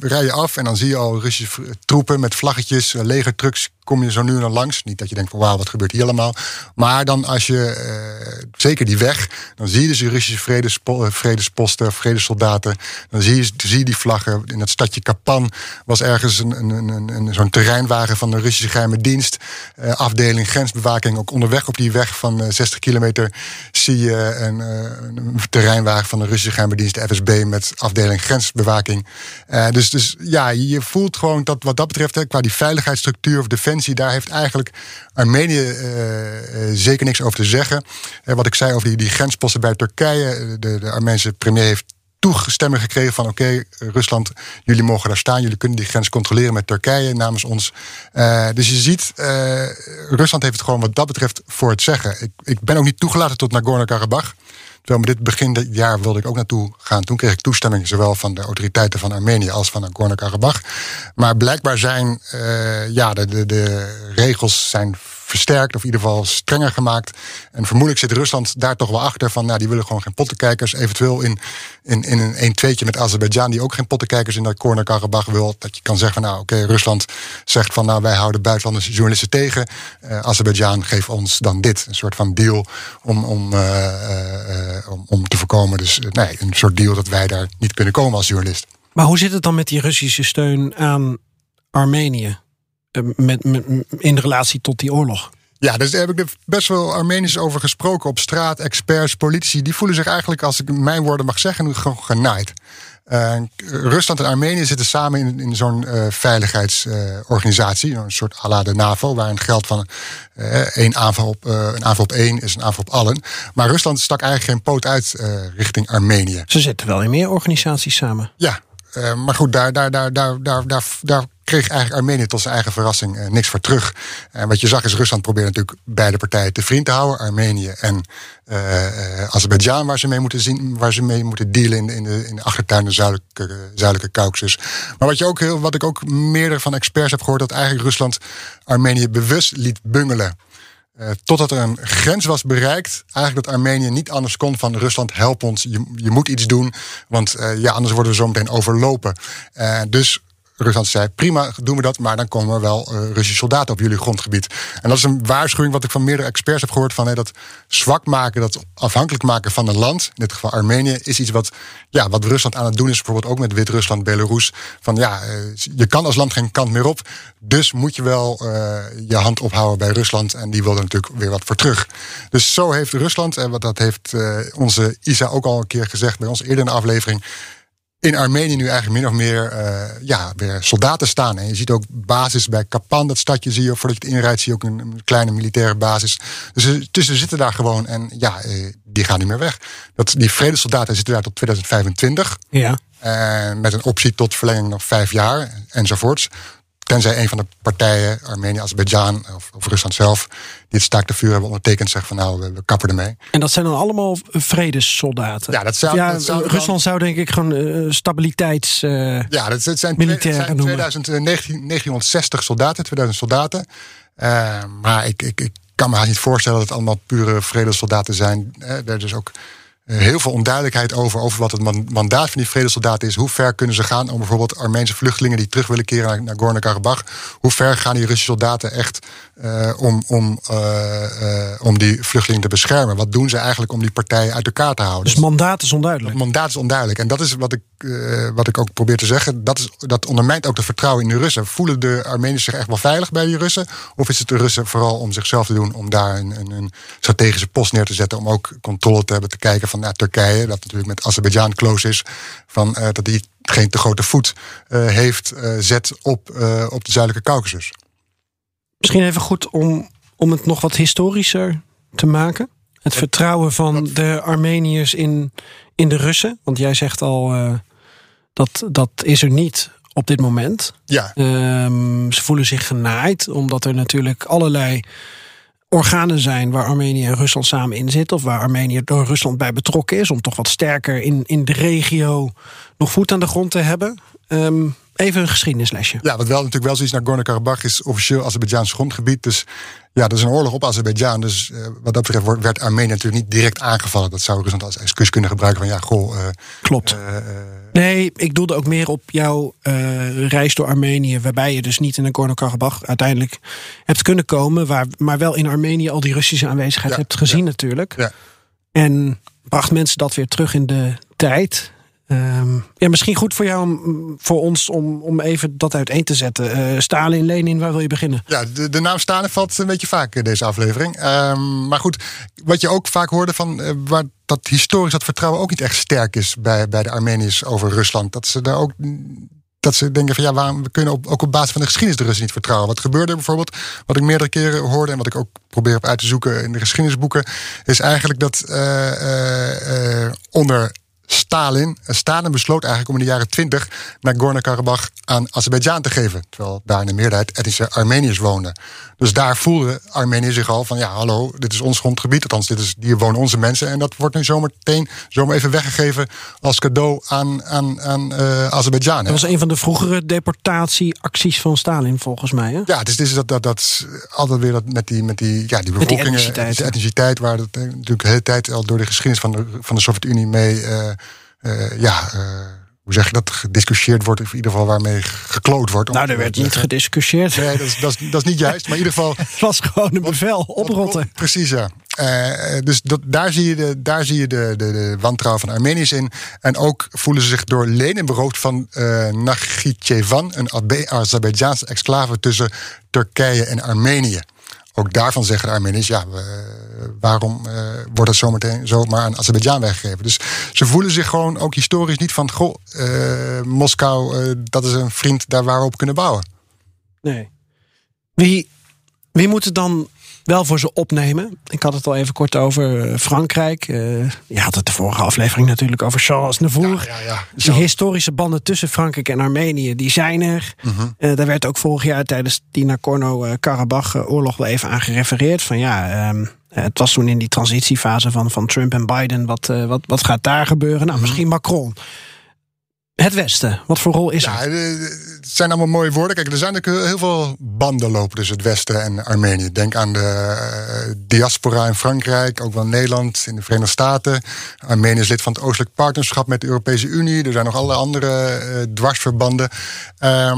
rij je af en dan zie je al Russische troepen met vlaggetjes, legertrucks. Kom je zo nu en dan langs. Niet dat je denkt van wauw, wat gebeurt hier allemaal. Maar dan als je, zeker die weg, dan zie je dus die Russische vredespo vredesposten, vredessoldaten. Dan zie je, zie die vlaggen. In het stadje Kapan was ergens een, een, een, een zo'n terreinwagen van de Russische geheime dienst. afdeling grensbewaking, ook onderweg op die weg van 60 kilometer zie je een, terreinwagen van de Russische geheime de FSB, met afdeling grensbewaking. dus, dus ja, je voelt gewoon dat wat dat betreft, hè, qua die veiligheidsstructuur of defensie, daar heeft eigenlijk Armenië zeker niks over te zeggen. wat ik zei over die, die grensposten bij Turkije, de, de Armeense premier heeft toegestemming gekregen van oké, Rusland, jullie mogen daar staan, jullie kunnen die grens controleren met Turkije namens ons. Dus je ziet, Rusland heeft het gewoon wat dat betreft voor het zeggen. Ik, ik ben ook niet toegelaten tot Nagorno-Karabakh. Terwijl met dit begin dit jaar wilde ik ook naartoe gaan. Toen kreeg ik toestemming zowel van de autoriteiten van Armenië als van Nagorno-Karabakh. Maar blijkbaar zijn uh, ja, de, de, de regels zijn versterkt, of in ieder geval strenger gemaakt. En vermoedelijk zit Rusland daar toch wel achter van, nou, die willen gewoon geen pottenkijkers. Eventueel in, in, in een 1 tweetje met Azerbeidzjan, die ook geen pottenkijkers in dat Korne-Karabach wil. Dat je kan zeggen van, nou, oké, Rusland zegt van, nou, wij houden buitenlandse journalisten tegen. Uh, Azerbeidzjan geeft ons dan dit. Een soort van deal om, om, uh, om, om te voorkomen. Dus nee, een soort deal dat wij daar niet kunnen komen als journalist. Maar hoe zit het dan met die Russische steun aan Armenië? Eh, met, met, in relatie tot die oorlog. Ja, dus daar heb ik best wel Armeniërs over gesproken op straat. Experts, politici, die voelen zich eigenlijk, als ik mijn woorden mag zeggen, gewoon genaaid. Uh, Rusland en Armenië zitten samen in, in zo'n uh, veiligheidsorganisatie, uh, een soort à la de NAVO, waarin geldt van één aanval op, een aanval op één is een aanval op allen. Maar Rusland stak eigenlijk geen poot uit richting Armenië. Ze zitten wel in meer organisaties samen. Ja, maar goed, daar, daar, daar, daar, daar, daar, kreeg eigenlijk Armenië tot zijn eigen verrassing uh, niks voor terug. En wat je zag is Rusland probeert natuurlijk beide partijen te vriend te houden. Armenië en uh, Azerbeidzjan, waar ze mee moeten zien, waar ze mee moeten dealen in, in, de, in de achtertuin de zuidelijke, zuidelijke Caucasus. Maar wat, je ook heel, wat ik ook meerdere van experts heb gehoord, dat eigenlijk Rusland Armenië bewust liet bungelen. Uh, totdat er een grens was bereikt, eigenlijk dat Armenië niet anders kon van Rusland, help ons, je, je moet iets doen, want uh, ja, anders worden we zo meteen overlopen. Uh, dus Rusland zei: prima, doen we dat, maar dan komen er wel uh, Russische soldaten op jullie grondgebied. En dat is een waarschuwing wat ik van meerdere experts heb gehoord: van dat zwak maken, dat afhankelijk maken van een land, in dit geval Armenië, is iets wat, ja, wat Rusland aan het doen is, bijvoorbeeld ook met Wit-Rusland, Belarus. Van ja, uh, je kan als land geen kant meer op, dus moet je wel uh, je hand ophouden bij Rusland. En die wil er natuurlijk weer wat voor terug. Dus zo heeft Rusland, en wat dat heeft onze Isa ook al een keer gezegd bij ons eerder in de aflevering in Armenië nu eigenlijk min of meer uh, ja, weer soldaten staan. En je ziet ook basis bij Kapan, dat stadje zie je, voordat je het inrijdt, zie je ook een, kleine militaire basis. Dus, dus ze zitten daar gewoon en ja, uh, die gaan niet meer weg. Dat, die vredesoldaten zitten daar tot 2025. Ja. Uh, met een optie tot verlenging nog vijf jaar enzovoorts. Tenzij een van de partijen, Armenië, Azerbeidzjan of, of Rusland zelf, die het staakt te vuur hebben ondertekend, zegt van nou, we, we, kappen ermee. En dat zijn dan allemaal vredessoldaten? Ja, dat zou, ja, dat zou Rusland dan, zou denk ik gewoon uh, stabiliteits. Uh, ja, dat, dat zijn, militair zijn 2000, 1960 soldaten, 2000 soldaten. Uh, maar ik, ik, ik kan me haast niet voorstellen dat het allemaal pure vredessoldaten zijn. er is ook heel veel onduidelijkheid over, over wat het mandaat van die vredesoldaten is. Hoe ver kunnen ze gaan om bijvoorbeeld Armeense vluchtelingen die terug willen keren naar, naar Gorno-Karabakh. Hoe ver gaan die Russische soldaten echt uh, om, om, uh, uh, om die vluchtelingen te beschermen? Wat doen ze eigenlijk om die partijen uit elkaar te houden? Dus mandaat is onduidelijk. Het mandaat is onduidelijk. En dat is wat ik, wat ik ook probeer te zeggen. Dat, is, dat ondermijnt ook het vertrouwen in de Russen. Voelen de Armeniërs zich echt wel veilig bij die Russen? Of is het de Russen vooral om zichzelf te doen, om daar een, een, strategische post neer te zetten, om ook controle te hebben, te kijken van nou, Turkije, dat natuurlijk met Azerbeidzjan close is, van, uh, dat die geen te grote voet uh, heeft, zet op, op de zuidelijke Caucasus. Misschien even goed om, om het nog wat historischer te maken. Het vertrouwen van de Armeniërs in, in de Russen. Want jij zegt al, dat, dat is er niet op dit moment. Ja. Um, ze voelen zich genaaid, omdat er natuurlijk allerlei organen zijn waar Armenië en Rusland samen in zitten. Of waar Armenië door Rusland bij betrokken is. Om toch wat sterker in, in de regio nog voet aan de grond te hebben. Um, even een geschiedenislesje. Ja, wat wel natuurlijk wel zoiets naar Gorno-Karabakh is officieel Azerbeidzjaans grondgebied. Dus ja, dat is een oorlog op Azerbeidzjan. Dus uh, wat dat betreft werd Armenië natuurlijk niet direct aangevallen. Dat zou Rusland als excuus kunnen gebruiken van ja, goh. Uh, Klopt. Uh, nee, ik doelde ook meer op jouw reis door Armenië. Waarbij je dus niet in Nagorno-Karabakh uiteindelijk hebt kunnen komen. Waar, maar wel in Armenië al die Russische aanwezigheid ja, hebt gezien ja, natuurlijk. Ja. En bracht mensen dat weer terug in de tijd. Um, Ja, misschien goed voor jou, om, voor ons, om, om even dat uiteen te zetten. Uh, Stalin, Lenin, waar wil je beginnen? Ja, de, de naam Stalin valt een beetje vaak in deze aflevering. Um, maar goed, wat je ook vaak hoorde van uh, waar dat historisch dat vertrouwen ook niet echt sterk is bij, bij de Armeniërs over Rusland. Dat ze daar ook dat ze denken van ja, waarom we kunnen op, ook op basis van de geschiedenis de Russen niet vertrouwen. Wat gebeurde bijvoorbeeld, wat ik meerdere keren hoorde en wat ik ook probeer op uit te zoeken in de geschiedenisboeken, is eigenlijk dat uh, uh, onder Stalin. Stalin besloot eigenlijk om in de jaren 20 Nagorno-Karabakh aan Azerbeidzjan te geven. Terwijl daar in de meerderheid etnische Armeniërs woonden. Dus daar voelden Armeniërs zich al van ja, hallo, dit is ons grondgebied. Althans, dit is, hier wonen onze mensen. En dat wordt nu zometeen zomaar even weggegeven als cadeau aan, aan, aan uh, Azerbeidzjan. Dat was een van de vroegere deportatieacties van Stalin, volgens mij. Hè? Ja, het is, het is dat, dat, dat altijd weer dat met die, met die, ja, die bevolkingen, die etniciteit, die etniciteit waar dat natuurlijk de hele tijd al door de geschiedenis van de, van de Sovjet-Unie mee. Uh, uh, ja, hoe zeg je dat, gediscussieerd wordt, of in ieder geval waarmee gekloot wordt. Nou, er werd niet gediscussieerd. Nee, dat is, dat, is, dat is niet juist, maar in ieder geval... (laughs) Het was gewoon een bevel, oprotten. Op, op, precies, ja. Uh, dus dat, daar zie je, de, daar zie je de, de, de wantrouwen van Armeniërs in. En ook voelen ze zich door Lenin beroofd van uh, Nakhitjevan, een Azerbeidzjaanse exclave tussen Turkije en Armenië ook daarvan zeggen de Armeniërs, ja, we, waarom uh, wordt het zometeen zomaar aan Azerbeidzjan weggegeven? Dus ze voelen zich gewoon ook historisch niet van, goh, uh, Moskou, uh, dat is een vriend daar waar we op kunnen bouwen. Nee. Wie, wie moet het dan wel voor ze opnemen. Ik had het al even kort over Frankrijk. Uh, je had het de vorige aflevering natuurlijk over Charles Navour. Ja, ja, ja. Dus die historische banden tussen Frankrijk en Armenië, die zijn er. Mhm. Uh, daar werd ook vorig jaar tijdens die Nagorno-Karabakh-oorlog wel even aan gerefereerd. Van ja, um, het was toen in die transitiefase van, van Trump en Biden. Wat, wat, wat gaat daar gebeuren? Nou, Mhm. misschien Macron. Het Westen, wat voor rol is Ja, er? eh, het zijn allemaal mooie woorden. Kijk, er zijn natuurlijk heel veel banden lopen tussen het Westen en Armenië. Denk aan de uh, diaspora in Frankrijk, ook wel in Nederland, in de Verenigde Staten. Armenië is lid van het Oostelijk Partnerschap met de Europese Unie. Er zijn nog allerlei andere uh, dwarsverbanden. Uh,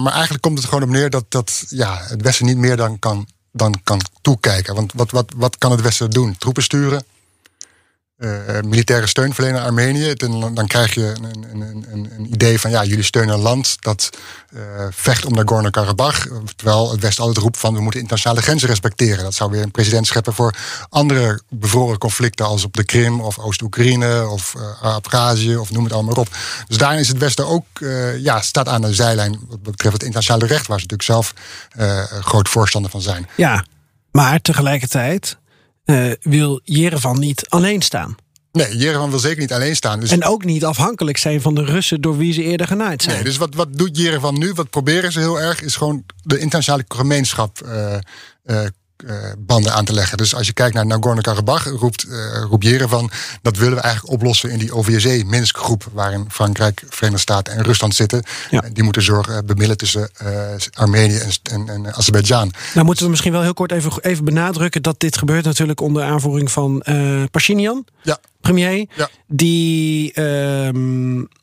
maar eigenlijk komt het gewoon op neer dat, dat ja, het Westen niet meer dan kan, dan kan toekijken. Want wat, wat, wat kan het Westen doen? Troepen sturen? Uh, militaire steun verlenen aan Armenië. Dan, dan krijg je een, een, een, een, idee van ja, jullie steunen een land dat uh, vecht om Nagorno-Karabakh. Terwijl het Westen altijd roept van we moeten internationale grenzen respecteren. Dat zou weer een president scheppen voor andere bevroren conflicten als op de Krim of Oost-Oekraïne of uh, Abhazie of noem het allemaal op. Dus daarin is het Westen ook ja, staat aan de zijlijn wat betreft het internationale recht, waar ze natuurlijk zelf groot voorstander van zijn. Ja, maar tegelijkertijd uh, wil Jerevan niet alleen staan. Nee, Jerevan wil zeker niet alleen staan. Dus... En ook niet afhankelijk zijn van de Russen door wie ze eerder genaaid zijn. Nee, dus wat, wat doet Jerevan nu? Wat proberen ze heel erg? Is gewoon de internationale gemeenschap uh, uh, uh, banden aan te leggen. Dus als je kijkt naar Nagorno-Karabakh, roept, uh, roept Jerevan... dat willen we eigenlijk oplossen in die OVSE-Minsk-groep... waarin Frankrijk, Verenigde Staten en Rusland zitten. Ja. Die moeten zorgen, bemiddelen tussen Armenië en, en, en Azerbeidzjan. Nou moeten we misschien wel heel kort even, even benadrukken... dat dit gebeurt natuurlijk onder aanvoering van Pashinyan, ja. premier... Ja. die uh,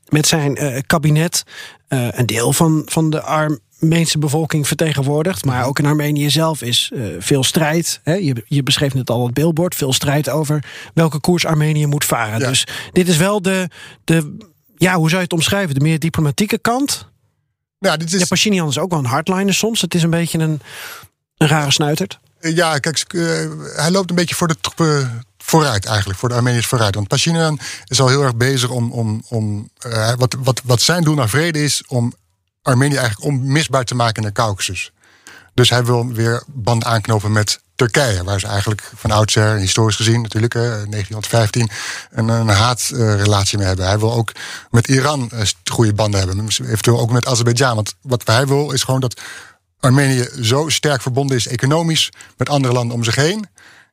met zijn kabinet een deel van, van de arm Armeense bevolking vertegenwoordigt. Maar ook in Armenië zelf is uh, veel strijd. Hè? Je, je beschreef net al het billboard. Veel strijd over welke koers Armenië moet varen. Ja. Dus dit is wel de, de, ja, hoe zou je het omschrijven? De meer diplomatieke kant. Ja, dit is... ja Pashinyan is ook wel een hardliner soms. Het is een beetje een, een rare snuiterd. Ja, kijk, uh, hij loopt een beetje voor de troepen vooruit eigenlijk, voor de Armeniërs vooruit. Want Pashinyan is al heel erg bezig om, om, om uh, wat, wat, wat zijn doel naar vrede is, om Armenië eigenlijk onmisbaar te maken in de Caucasus. Dus hij wil weer band aanknopen met Turkije, waar ze eigenlijk van oudsher, historisch gezien natuurlijk, eh, 1915, een, een haatrelatie mee hebben. Hij wil ook met Iran uh, goede banden hebben, eventueel ook met Azerbeidzjan. Want wat hij wil is gewoon dat Armenië zo sterk verbonden is economisch met andere landen om zich heen.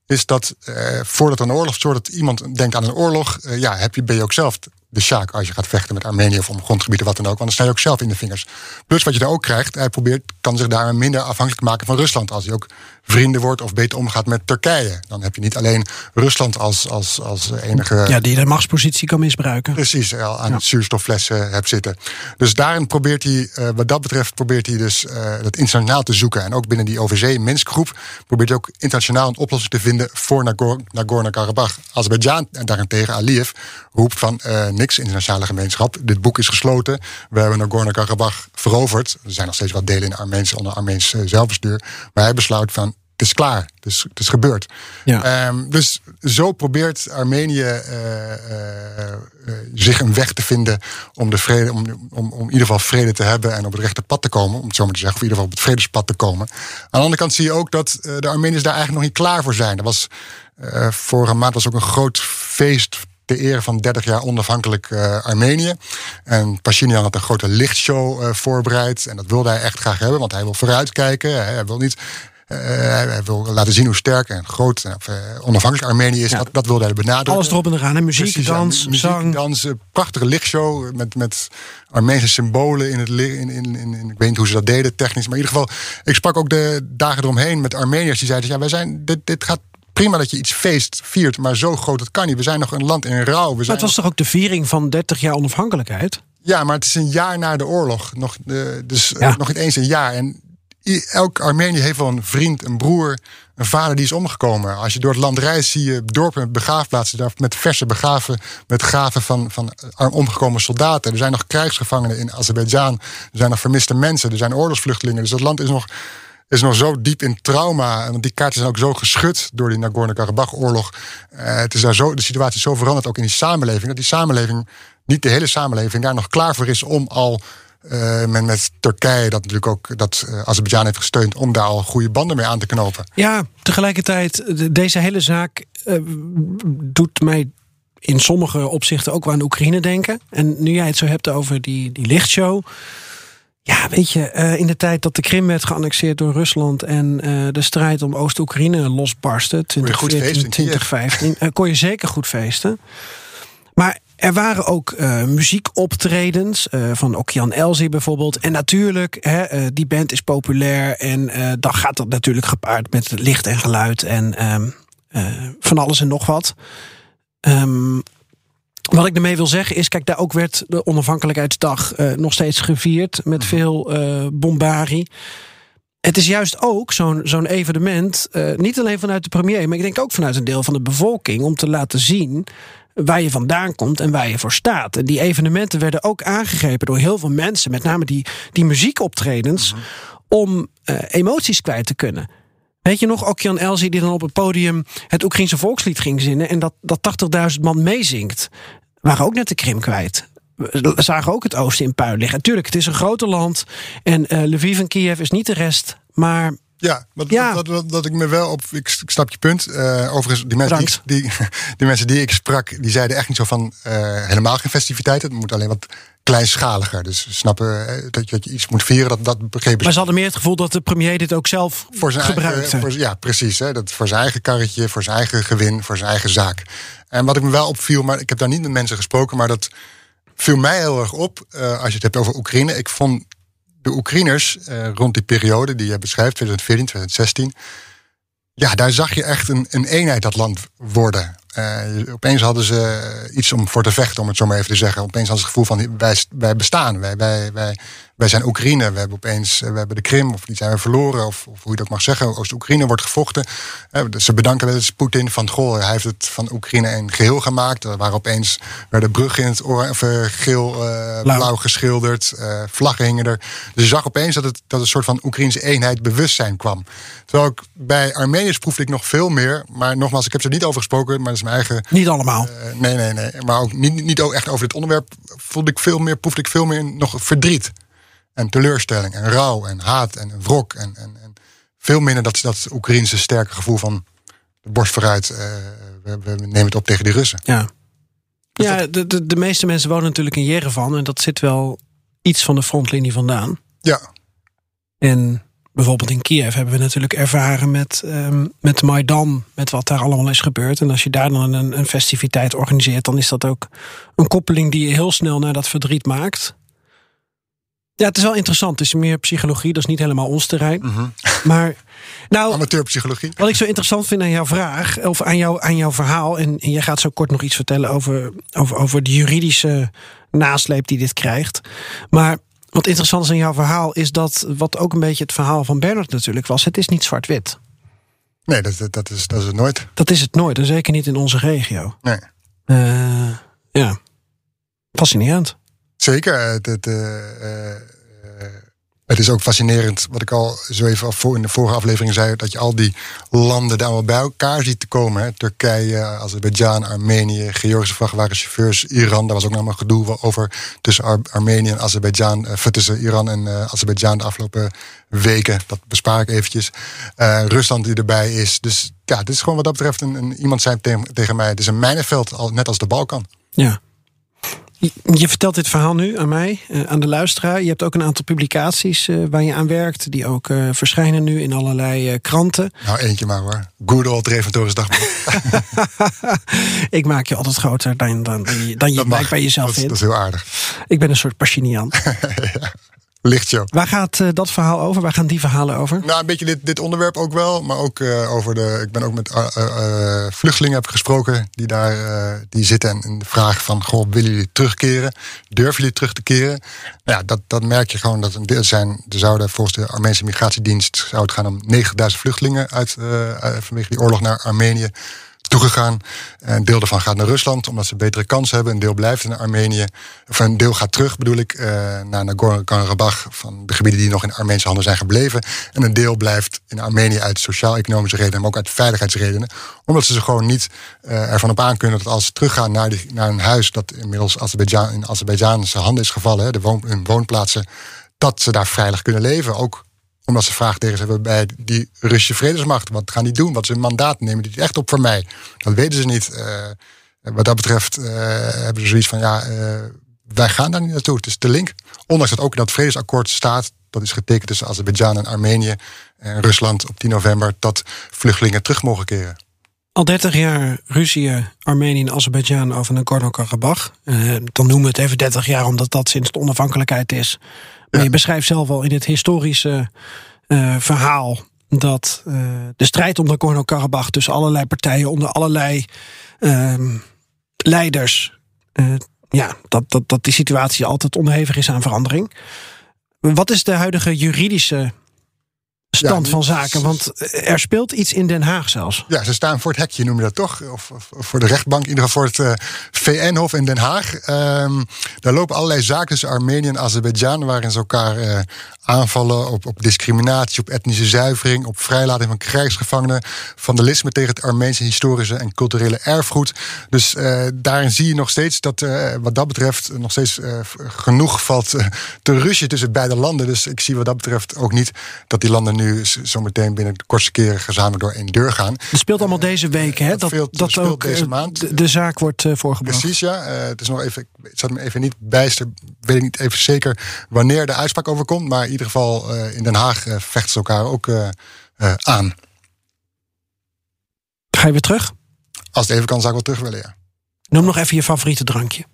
Is dat uh, voordat er een oorlog zorgt dat iemand denkt aan een oorlog, uh, ja, heb je, ben je ook zelf de sjaak als je gaat vechten met Armenië of om grondgebieden, wat dan ook. Want dan sta je ook zelf in de vingers. Plus wat je daar ook krijgt, hij probeert, kan zich daar minder afhankelijk maken van Rusland. Als hij ook vrienden wordt of beter omgaat met Turkije. Dan heb je niet alleen Rusland als, als, als enige. Ja, die de machtspositie kan misbruiken. Precies, aan ja. het zuurstofflessen hebt zitten. Dus daarin probeert hij, uh, wat dat betreft, probeert hij dus uh, dat internationaal te zoeken. En ook binnen die OVC-Minsk-groep probeert hij ook internationaal een oplossing te vinden voor Nagorno-Karabakh. Azerbeidzjan en daarentegen Aliyev roept van uh, niks, internationale gemeenschap. Dit boek is gesloten. We hebben Nagorno-Karabakh veroverd. Er zijn nog steeds wat delen in Armeens onder Armeens eh, zelfbestuur. Maar hij besluit van het is klaar. Het is, het is gebeurd. Ja. Ehm, dus zo probeert Armenië eh, eh, eh, zich een weg te vinden om, de vrede, om, om, om in ieder geval vrede te hebben en op het rechte pad te komen. Om het zo maar te zeggen, of in ieder geval op het vredespad te komen. Aan de andere kant zie je ook dat de Armeniërs daar eigenlijk nog niet klaar voor zijn. Er was, vorige maand was ook een groot feest ter ere van 30 jaar onafhankelijk Armenië. En Pashinyan had een grote lichtshow voorbereid. En dat wilde hij echt graag hebben, want hij wil vooruitkijken. Hij wil niet. Eh, hij wil laten zien hoe sterk en groot en eh, onafhankelijk Armenië is. Ja. Dat, dat wilde hij benadrukken. Alles erop en eraan. En muziek, Precies, ja, dans, muziek, zang. dans, eh, prachtige lichtshow met, met Armeense symbolen in het in, in, in, in- Ik weet niet hoe ze dat deden technisch, maar in ieder geval, ik sprak ook de dagen eromheen met Armeniërs die zeiden: ja, wij zijn dit, dit gaat prima dat je iets feest viert, maar zo groot dat kan niet. We zijn nog een land in rouw. We Maar zijn het was toch ook de viering van 30 jaar onafhankelijkheid? ja, maar het is een jaar na de oorlog. Nog, dus Ja. nog niet eens een jaar. En elk Armenië heeft wel een vriend, een broer, een vader die is omgekomen. Als je door het land reist, zie je dorpen met begraafplaatsen. Met verse begraven, met graven van, van omgekomen soldaten. Er zijn nog krijgsgevangenen in Azerbeidzjan. Er zijn nog vermiste mensen. Er zijn oorlogsvluchtelingen. Dus dat land is nog, is nog zo diep in trauma. En die kaarten zijn ook zo geschud door die Nagorno-Karabakh-oorlog. Eh, het is daar zo, de situatie is zo veranderd, ook in die samenleving. Dat die samenleving, niet de hele samenleving, daar nog klaar voor is om al eh, met, met Turkije, dat natuurlijk ook dat eh, Azerbeidzjan heeft gesteund, om daar al goede banden mee aan te knopen. Ja, tegelijkertijd, de- deze hele zaak eh, doet mij in sommige opzichten ook wel aan Oekraïne denken. En nu jij het zo hebt over die, die lichtshow. Ja, weet je, in de tijd dat de Krim werd geannexeerd door Rusland en de strijd om Oost-Oekraïne losbarstte, je goed 2014, feesten in Kiev. 2015, eh, kon je zeker goed feesten. Maar er waren ook eh, muziekoptredens eh, van Okian Elzi bijvoorbeeld. En natuurlijk, hè, eh, die band is populair. En dan gaat dat natuurlijk gepaard met licht en geluid en ehm, eh, van alles en nog wat. Ehm, wat ik ermee wil zeggen is, kijk, daar ook werd de onafhankelijkheidsdag nog steeds gevierd met veel eh bombarie. Het is juist ook zo'n zo'n evenement, niet alleen vanuit de premier, maar ik denk ook vanuit een deel van de bevolking, om te laten zien waar je vandaan komt en waar je voor staat. En die evenementen werden ook aangegrepen door heel veel mensen, met name die, die muziekoptredens, om eh, emoties kwijt te kunnen. Weet je nog, Okian Elzi die dan op het podium het Oekraïnse volkslied ging zingen en dat, dat 80.000 man meezingt, waren ook net de Krim kwijt. We zagen ook het oosten in puin liggen. Tuurlijk, het is een groter land en eh, Lviv en Kiev is niet de rest, maar Ja, wat, Ja. Wat, wat, wat ik me wel op. Ik, ik snap je punt. Eh, overigens, die mensen die, ik- die, (laughs) die mensen die ik sprak, die zeiden echt niet zo van eh, helemaal geen festiviteiten. Het moet alleen wat kleinschaliger. Dus snappen eh, dat, je, dat je iets moet vieren, dat, dat begrepen Maar ze. hadden meer het gevoel dat de premier dit ook zelf Voor zijn gebruikte. eigen, voor, ja, precies. Hè, dat voor zijn eigen karretje, voor zijn eigen gewin, voor zijn eigen zaak. En wat ik me wel opviel, maar ik heb daar niet met mensen gesproken, maar dat viel mij heel erg op als je het hebt over Oekraïne. Ik vond de Oekraïners eh, rond die periode die je beschrijft, 2014, 2016. Ja, daar zag je echt een, een eenheid dat land worden. Eh, opeens hadden ze iets om voor te vechten, om het zo maar even te zeggen. Opeens hadden ze het gevoel van wij, wij bestaan, wij, wij, wij, wij zijn Oekraïne. We hebben opeens eh, we hebben de Krim, of die zijn we verloren, of, of hoe je dat mag zeggen. Oost-Oekraïne wordt gevochten. Eh, ze bedanken wel eens Poetin van goh, hij heeft het van Oekraïne een geheel gemaakt. Waren opeens werden bruggen in het oor, of, eh, geel, blauw. geschilderd, vlaggen hingen er. Dus je zag opeens dat het dat een soort van Oekraïnse eenheid bewustzijn kwam. Terwijl ik bij Armeniërs proefde ik nog veel meer. Maar nogmaals, ik heb er niet over gesproken, maar dat is mijn eigen Niet allemaal. nee, nee, nee. Maar ook niet, niet ook echt over dit onderwerp. Voelde ik veel meer, proefde ik veel meer nog verdriet. En teleurstelling. En rouw. En haat. En wrok. En, en, en veel minder dat, dat Oekraïnse sterke gevoel van de borst vooruit. eh, we, we nemen het op tegen die Russen. Ja, ja de, de, de meeste mensen wonen natuurlijk in Jerevan. En dat zit wel iets van de frontlinie vandaan. Ja, En bijvoorbeeld in Kiev hebben we natuurlijk ervaren met, ehm, met Maidan. Met wat daar allemaal is gebeurd. En als je daar dan een, een festiviteit organiseert. Dan is dat ook een koppeling die je heel snel naar dat verdriet maakt. Ja, het is wel interessant. Het is meer psychologie. Dat is niet helemaal ons terrein. Maar nou, amateurpsychologie. Wat ik zo interessant vind aan jouw vraag, of aan, jou, aan jouw verhaal, en, en jij gaat zo kort nog iets vertellen over, over, over de juridische nasleep die dit krijgt. Maar wat interessant is aan jouw verhaal, is dat wat ook een beetje het verhaal van Bernard natuurlijk was: het is niet zwart-wit. Nee, dat, dat, dat is, dat is het nooit. Dat is het nooit, en zeker niet in onze regio. Nee. Eh, ja. Fascinerend. Zeker. Het, het, eh, eh, eh, het is ook fascinerend, wat ik al zo even in de vorige aflevering zei, dat je al die landen daar allemaal bij elkaar ziet te komen. Hè. Turkije, Azerbeidzjan, Armenië, Georgische vrachtwagenchauffeurs, Iran. Daar was ook nog maar gedoe over tussen Ar Armenië en Azerbeidzjan, tussen Iran en Azerbeidzjan de afgelopen weken. Dat bespaar ik eventjes. Rusland die erbij is. Dus ja, dit is gewoon wat dat betreft een, iemand zei tegen, mij, het is een mijnenveld, net als de Balkan. Ja. Je vertelt dit verhaal nu aan mij, eh, aan de luisteraar. Je hebt ook een aantal publicaties eh, waar je aan werkt, die ook uh, verschijnen nu in allerlei kranten. Nou, eentje maar hoor. Good old Reventoris Dagboek. (laughs) ik maak je altijd groter dan, dan, dan je, dan je bij jezelf dat, vindt. Dat is heel aardig. Ik ben een soort Pachinian. ja. (laughs) Lichtshow. Waar gaat uh, dat verhaal over? Waar gaan die verhalen over? Nou, een beetje dit, dit onderwerp ook wel. Maar ook uh, over de. Ik ben ook met uh, vluchtelingen heb gesproken. Die daar die zitten. En, en de vraag van: Goh, willen jullie terugkeren? Durven jullie terug te keren? Nou ja, dat, dat merk je gewoon dat een deel zijn. Er zouden volgens de Armeense Migratiedienst. zou het gaan om 9000 vluchtelingen uit, vanwege die oorlog naar Armenië toegegaan. Een deel daarvan gaat naar Rusland, omdat ze betere kans hebben. Een deel blijft in Armenië. Of een deel gaat terug, bedoel ik, uh, naar Nagorno-Karabakh... van de gebieden die nog in Armeense handen zijn gebleven. En een deel blijft in Armenië uit sociaal-economische redenen... maar ook uit veiligheidsredenen. Omdat ze zich gewoon niet uh, ervan op aankunnen... dat als ze teruggaan naar, naar een huis... dat inmiddels in Azerbeidzjaanse handen is gevallen... De woon, hun woonplaatsen, dat ze daar veilig kunnen leven. Ook omdat ze vraagtekens hebben bij die Russische vredesmacht. Wat gaan die doen? Wat is hun mandaat? Nemen die echt op voor mij? Dat weten ze niet. Uh, wat dat betreft uh, hebben ze zoiets van: ja, uh, wij gaan daar niet naartoe. Het is de link. Ondanks dat ook in dat vredesakkoord staat. Dat is getekend tussen Azerbeidzjan en Armenië en Rusland op 10 november. Dat vluchtelingen terug mogen keren. Al 30 jaar ruzie Armenië en Azerbeidzjan over Nagorno-Karabakh. dan noemen we het even 30 jaar omdat dat sinds de onafhankelijkheid is. Je beschrijft zelf al in het historische uh, verhaal dat uh, de strijd om Nagorno-Karabakh tussen allerlei partijen, onder allerlei uh, leiders, uh, ja, dat, dat, dat die situatie altijd onderhevig is aan verandering. Wat is de huidige juridische stand ja, van zaken? Want er speelt iets in Den Haag zelfs. Ja, ze staan voor het hekje, noem je dat toch? Of, voor de rechtbank, in ieder geval voor het uh, VN-hof in Den Haag. Um, daar lopen allerlei zaken tussen Armenië en Azerbeidzjan... waarin ze elkaar uh, aanvallen op, op discriminatie, op etnische zuivering... op vrijlating van krijgsgevangenen... vandalisme tegen het Armeense historische en culturele erfgoed. Dus uh, daarin zie je nog steeds dat wat dat betreft... nog steeds genoeg valt te ruzie tussen beide landen. Dus ik zie wat dat betreft ook niet dat die landen nu zometeen binnen de kortste keren gezamenlijk door één deur gaan. Het speelt allemaal deze week, hè? Dat, dat, dat ook deze maand. De, de, zaak wordt uh, voorgebracht. Precies, ja. Het is nog even, ik zat me even niet bijster, weet ik niet even zeker wanneer de uitspraak overkomt. Maar in ieder geval in Den Haag vechten ze elkaar ook aan. Ga je weer terug? Als het even kan, zou ik wel terug willen, ja. Noem nog even je favoriete drankje.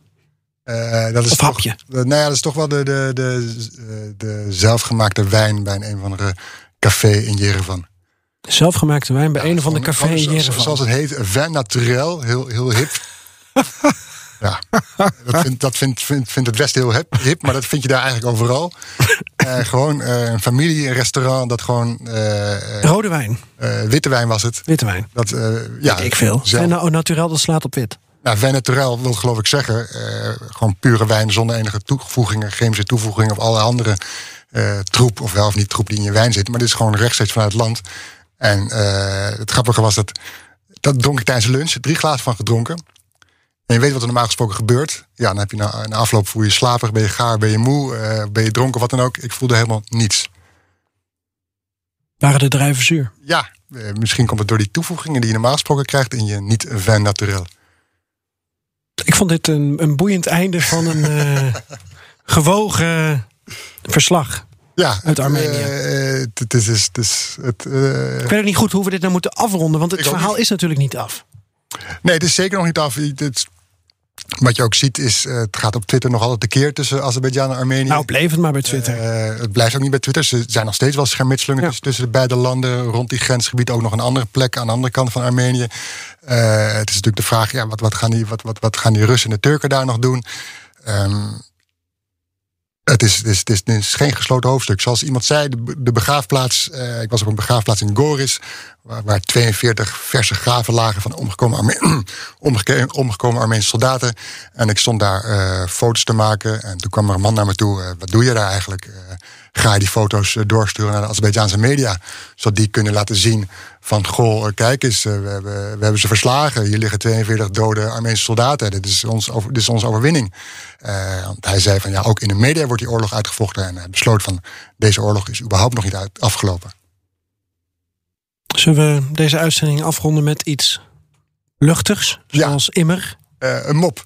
Uh, dat is of toch, hapje? nou ja, dat is toch wel de, de, de, de zelfgemaakte wijn bij een, een of andere café in Jerevan. Zelfgemaakte wijn bij ja, een of ander café in Jerevan. Zoals het heet, vin naturel, heel, heel hip. (laughs) ja, dat, vindt, dat vindt, vindt, vindt het Westen heel hip, hip, maar dat vind je daar eigenlijk overal. uh, (laughs) gewoon uh, een familie, een restaurant, dat gewoon... Uh, Rode wijn. witte wijn was het. Witte wijn. Dat, ja, ik veel. Zelf... En naturel, dat slaat op wit. Nou, wijn naturel wil geloof ik zeggen, gewoon pure wijn zonder enige toevoegingen, chemische toevoegingen of alle andere uh, troep, of wel of niet troep die in je wijn zit. Maar dit is gewoon rechtstreeks vanuit het land. En uh, het grappige was dat, dat dronk ik tijdens lunch, drie glazen van gedronken. En je weet wat er normaal gesproken gebeurt. Ja, dan heb je na, na afloop voel je slaperig, ben je gaar, ben je moe, ben je dronken, wat dan ook. Ik voelde helemaal niets. Waren de drijven zuur? Ja, misschien komt het door die toevoegingen die je normaal gesproken krijgt in je niet-vin naturel. Ik vond dit een, een boeiend einde van een uh, (laughs) gewogen verslag. Ja, uit Armenië. Het, is, het is, het, ik weet ook niet goed hoe we dit nou moeten afronden, want het verhaal is natuurlijk niet af. Nee, het is zeker nog niet af. Het, wat je ook ziet is, uh, het gaat op Twitter nog altijd de keer tussen Azerbeidzjan en Armenië. Nou, bleef het maar bij Twitter. Uh, het blijft ook niet bij Twitter. Ze zijn nog steeds wel schermutselingen ja. tussen de beide landen. Rond die grensgebied ook nog een andere plek aan de andere kant van Armenië. Uh, het is natuurlijk de vraag, ja, wat, wat, gaan die, wat, wat, wat gaan die Russen en de Turken daar nog doen? Um, Het is, het, is, geen gesloten hoofdstuk. Zoals iemand zei, de, begraafplaats. eh, ik was op een begraafplaats in Goris. Waar, waar 42 verse graven lagen van omgekomen, Arme (clears throat) omgekomen Armeense soldaten. En ik stond daar eh, foto's te maken. En toen kwam er een man naar me toe. eh, wat doe je daar eigenlijk? Ga je die foto's eh, doorsturen naar de Azerbeidzjaanse media? Zodat die kunnen laten zien van... goh, eh, kijk eens, eh, we hebben, we hebben ze verslagen. Hier liggen 42 dode Armeense soldaten. Dit is, ons, dit is onze overwinning. Want hij zei van ja, ook in de media wordt die oorlog uitgevochten. En hij besloot van deze oorlog is überhaupt nog niet uit, afgelopen. Zullen we deze uitzending afronden met iets luchtigs? Ja. Zoals immer. Een mop.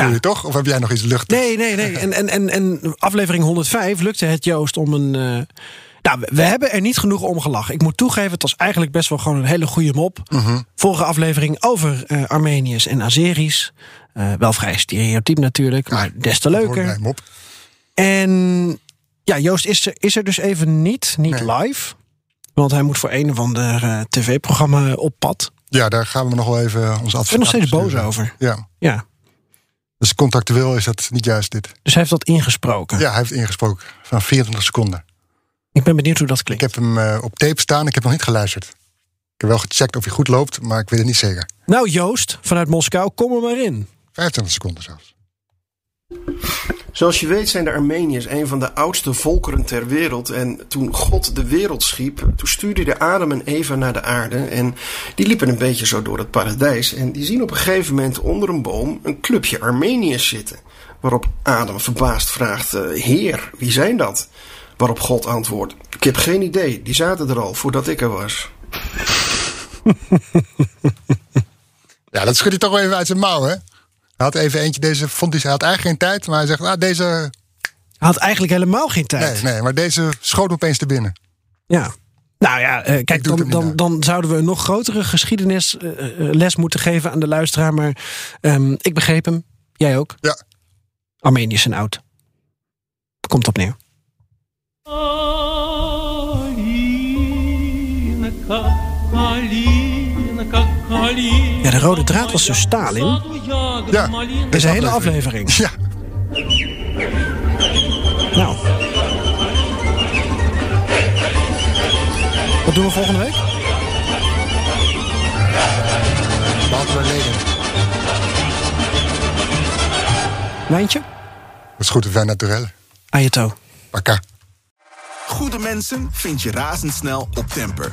Ja. Je toch? Of heb jij nog iets luchtigs? Nee, nee, nee. En, en, en, en aflevering 105 lukte het Joost om een. eh, nou, we- hebben er niet genoeg om gelachen. Ik moet toegeven, het was eigenlijk best wel gewoon een hele goede mop. Mhm. Vorige aflevering over eh, Armeniërs en Azeris. Eh, wel vrij stereotyp natuurlijk, maar des te leuker. mop. En ja, Joost is er, is er dus even niet, niet Nee. live. Want hij moet voor een of ander tv-programma op pad. Ja, daar gaan we nog wel even onze Ik ben nog steeds boos over. Ja. Ja, Dus contractueel is dat niet juist dit. dus hij heeft dat ingesproken. Ja, hij heeft ingesproken van 24 seconden. Ik ben benieuwd hoe dat Ik klinkt. heb hem eh, op tape staan. Ik heb nog niet geluisterd. Ik heb wel gecheckt of hij goed loopt, maar ik weet het niet zeker. Nou Joost, vanuit Moskou, kom er maar in. 25 seconden zelfs. Zoals je weet zijn de Armeniërs een van de oudste volkeren ter wereld. En toen God de wereld schiep, toen stuurde hij Adam en Eva naar de aarde. En die liepen een beetje zo door het paradijs. En die zien op een gegeven moment onder een boom een clubje Armeniërs zitten. Waarop Adam verbaasd vraagt, eh, Heer, wie zijn dat? Waarop God antwoordt, ik heb geen idee, die zaten er al voordat ik er was. (laughs) Ja, dat schudt hij toch wel even uit zijn mouw, hè? Hij had even eentje, deze vond hij, hij had eigenlijk geen tijd, maar hij zegt, ah, deze, Hij had eigenlijk helemaal geen tijd. nee, nee, maar deze schoot opeens te binnen. Ja. Nou ja, eh, kijk, dan, dan, dan zouden we een nog grotere geschiedenisles moeten geven aan de luisteraar. Maar ehm, ik begreep hem. Jij ook. Ja, Armeniërs zijn oud. Komt opnieuw. Ja, de rode draad was dus Stalin. ja. Deze hele aflevering. Ja, Nou. Wat doen we volgende week? bij leden. Wijntje? Dat is goed, vin naturel. Ayato. Paka. Goede mensen vind je razendsnel op Temper.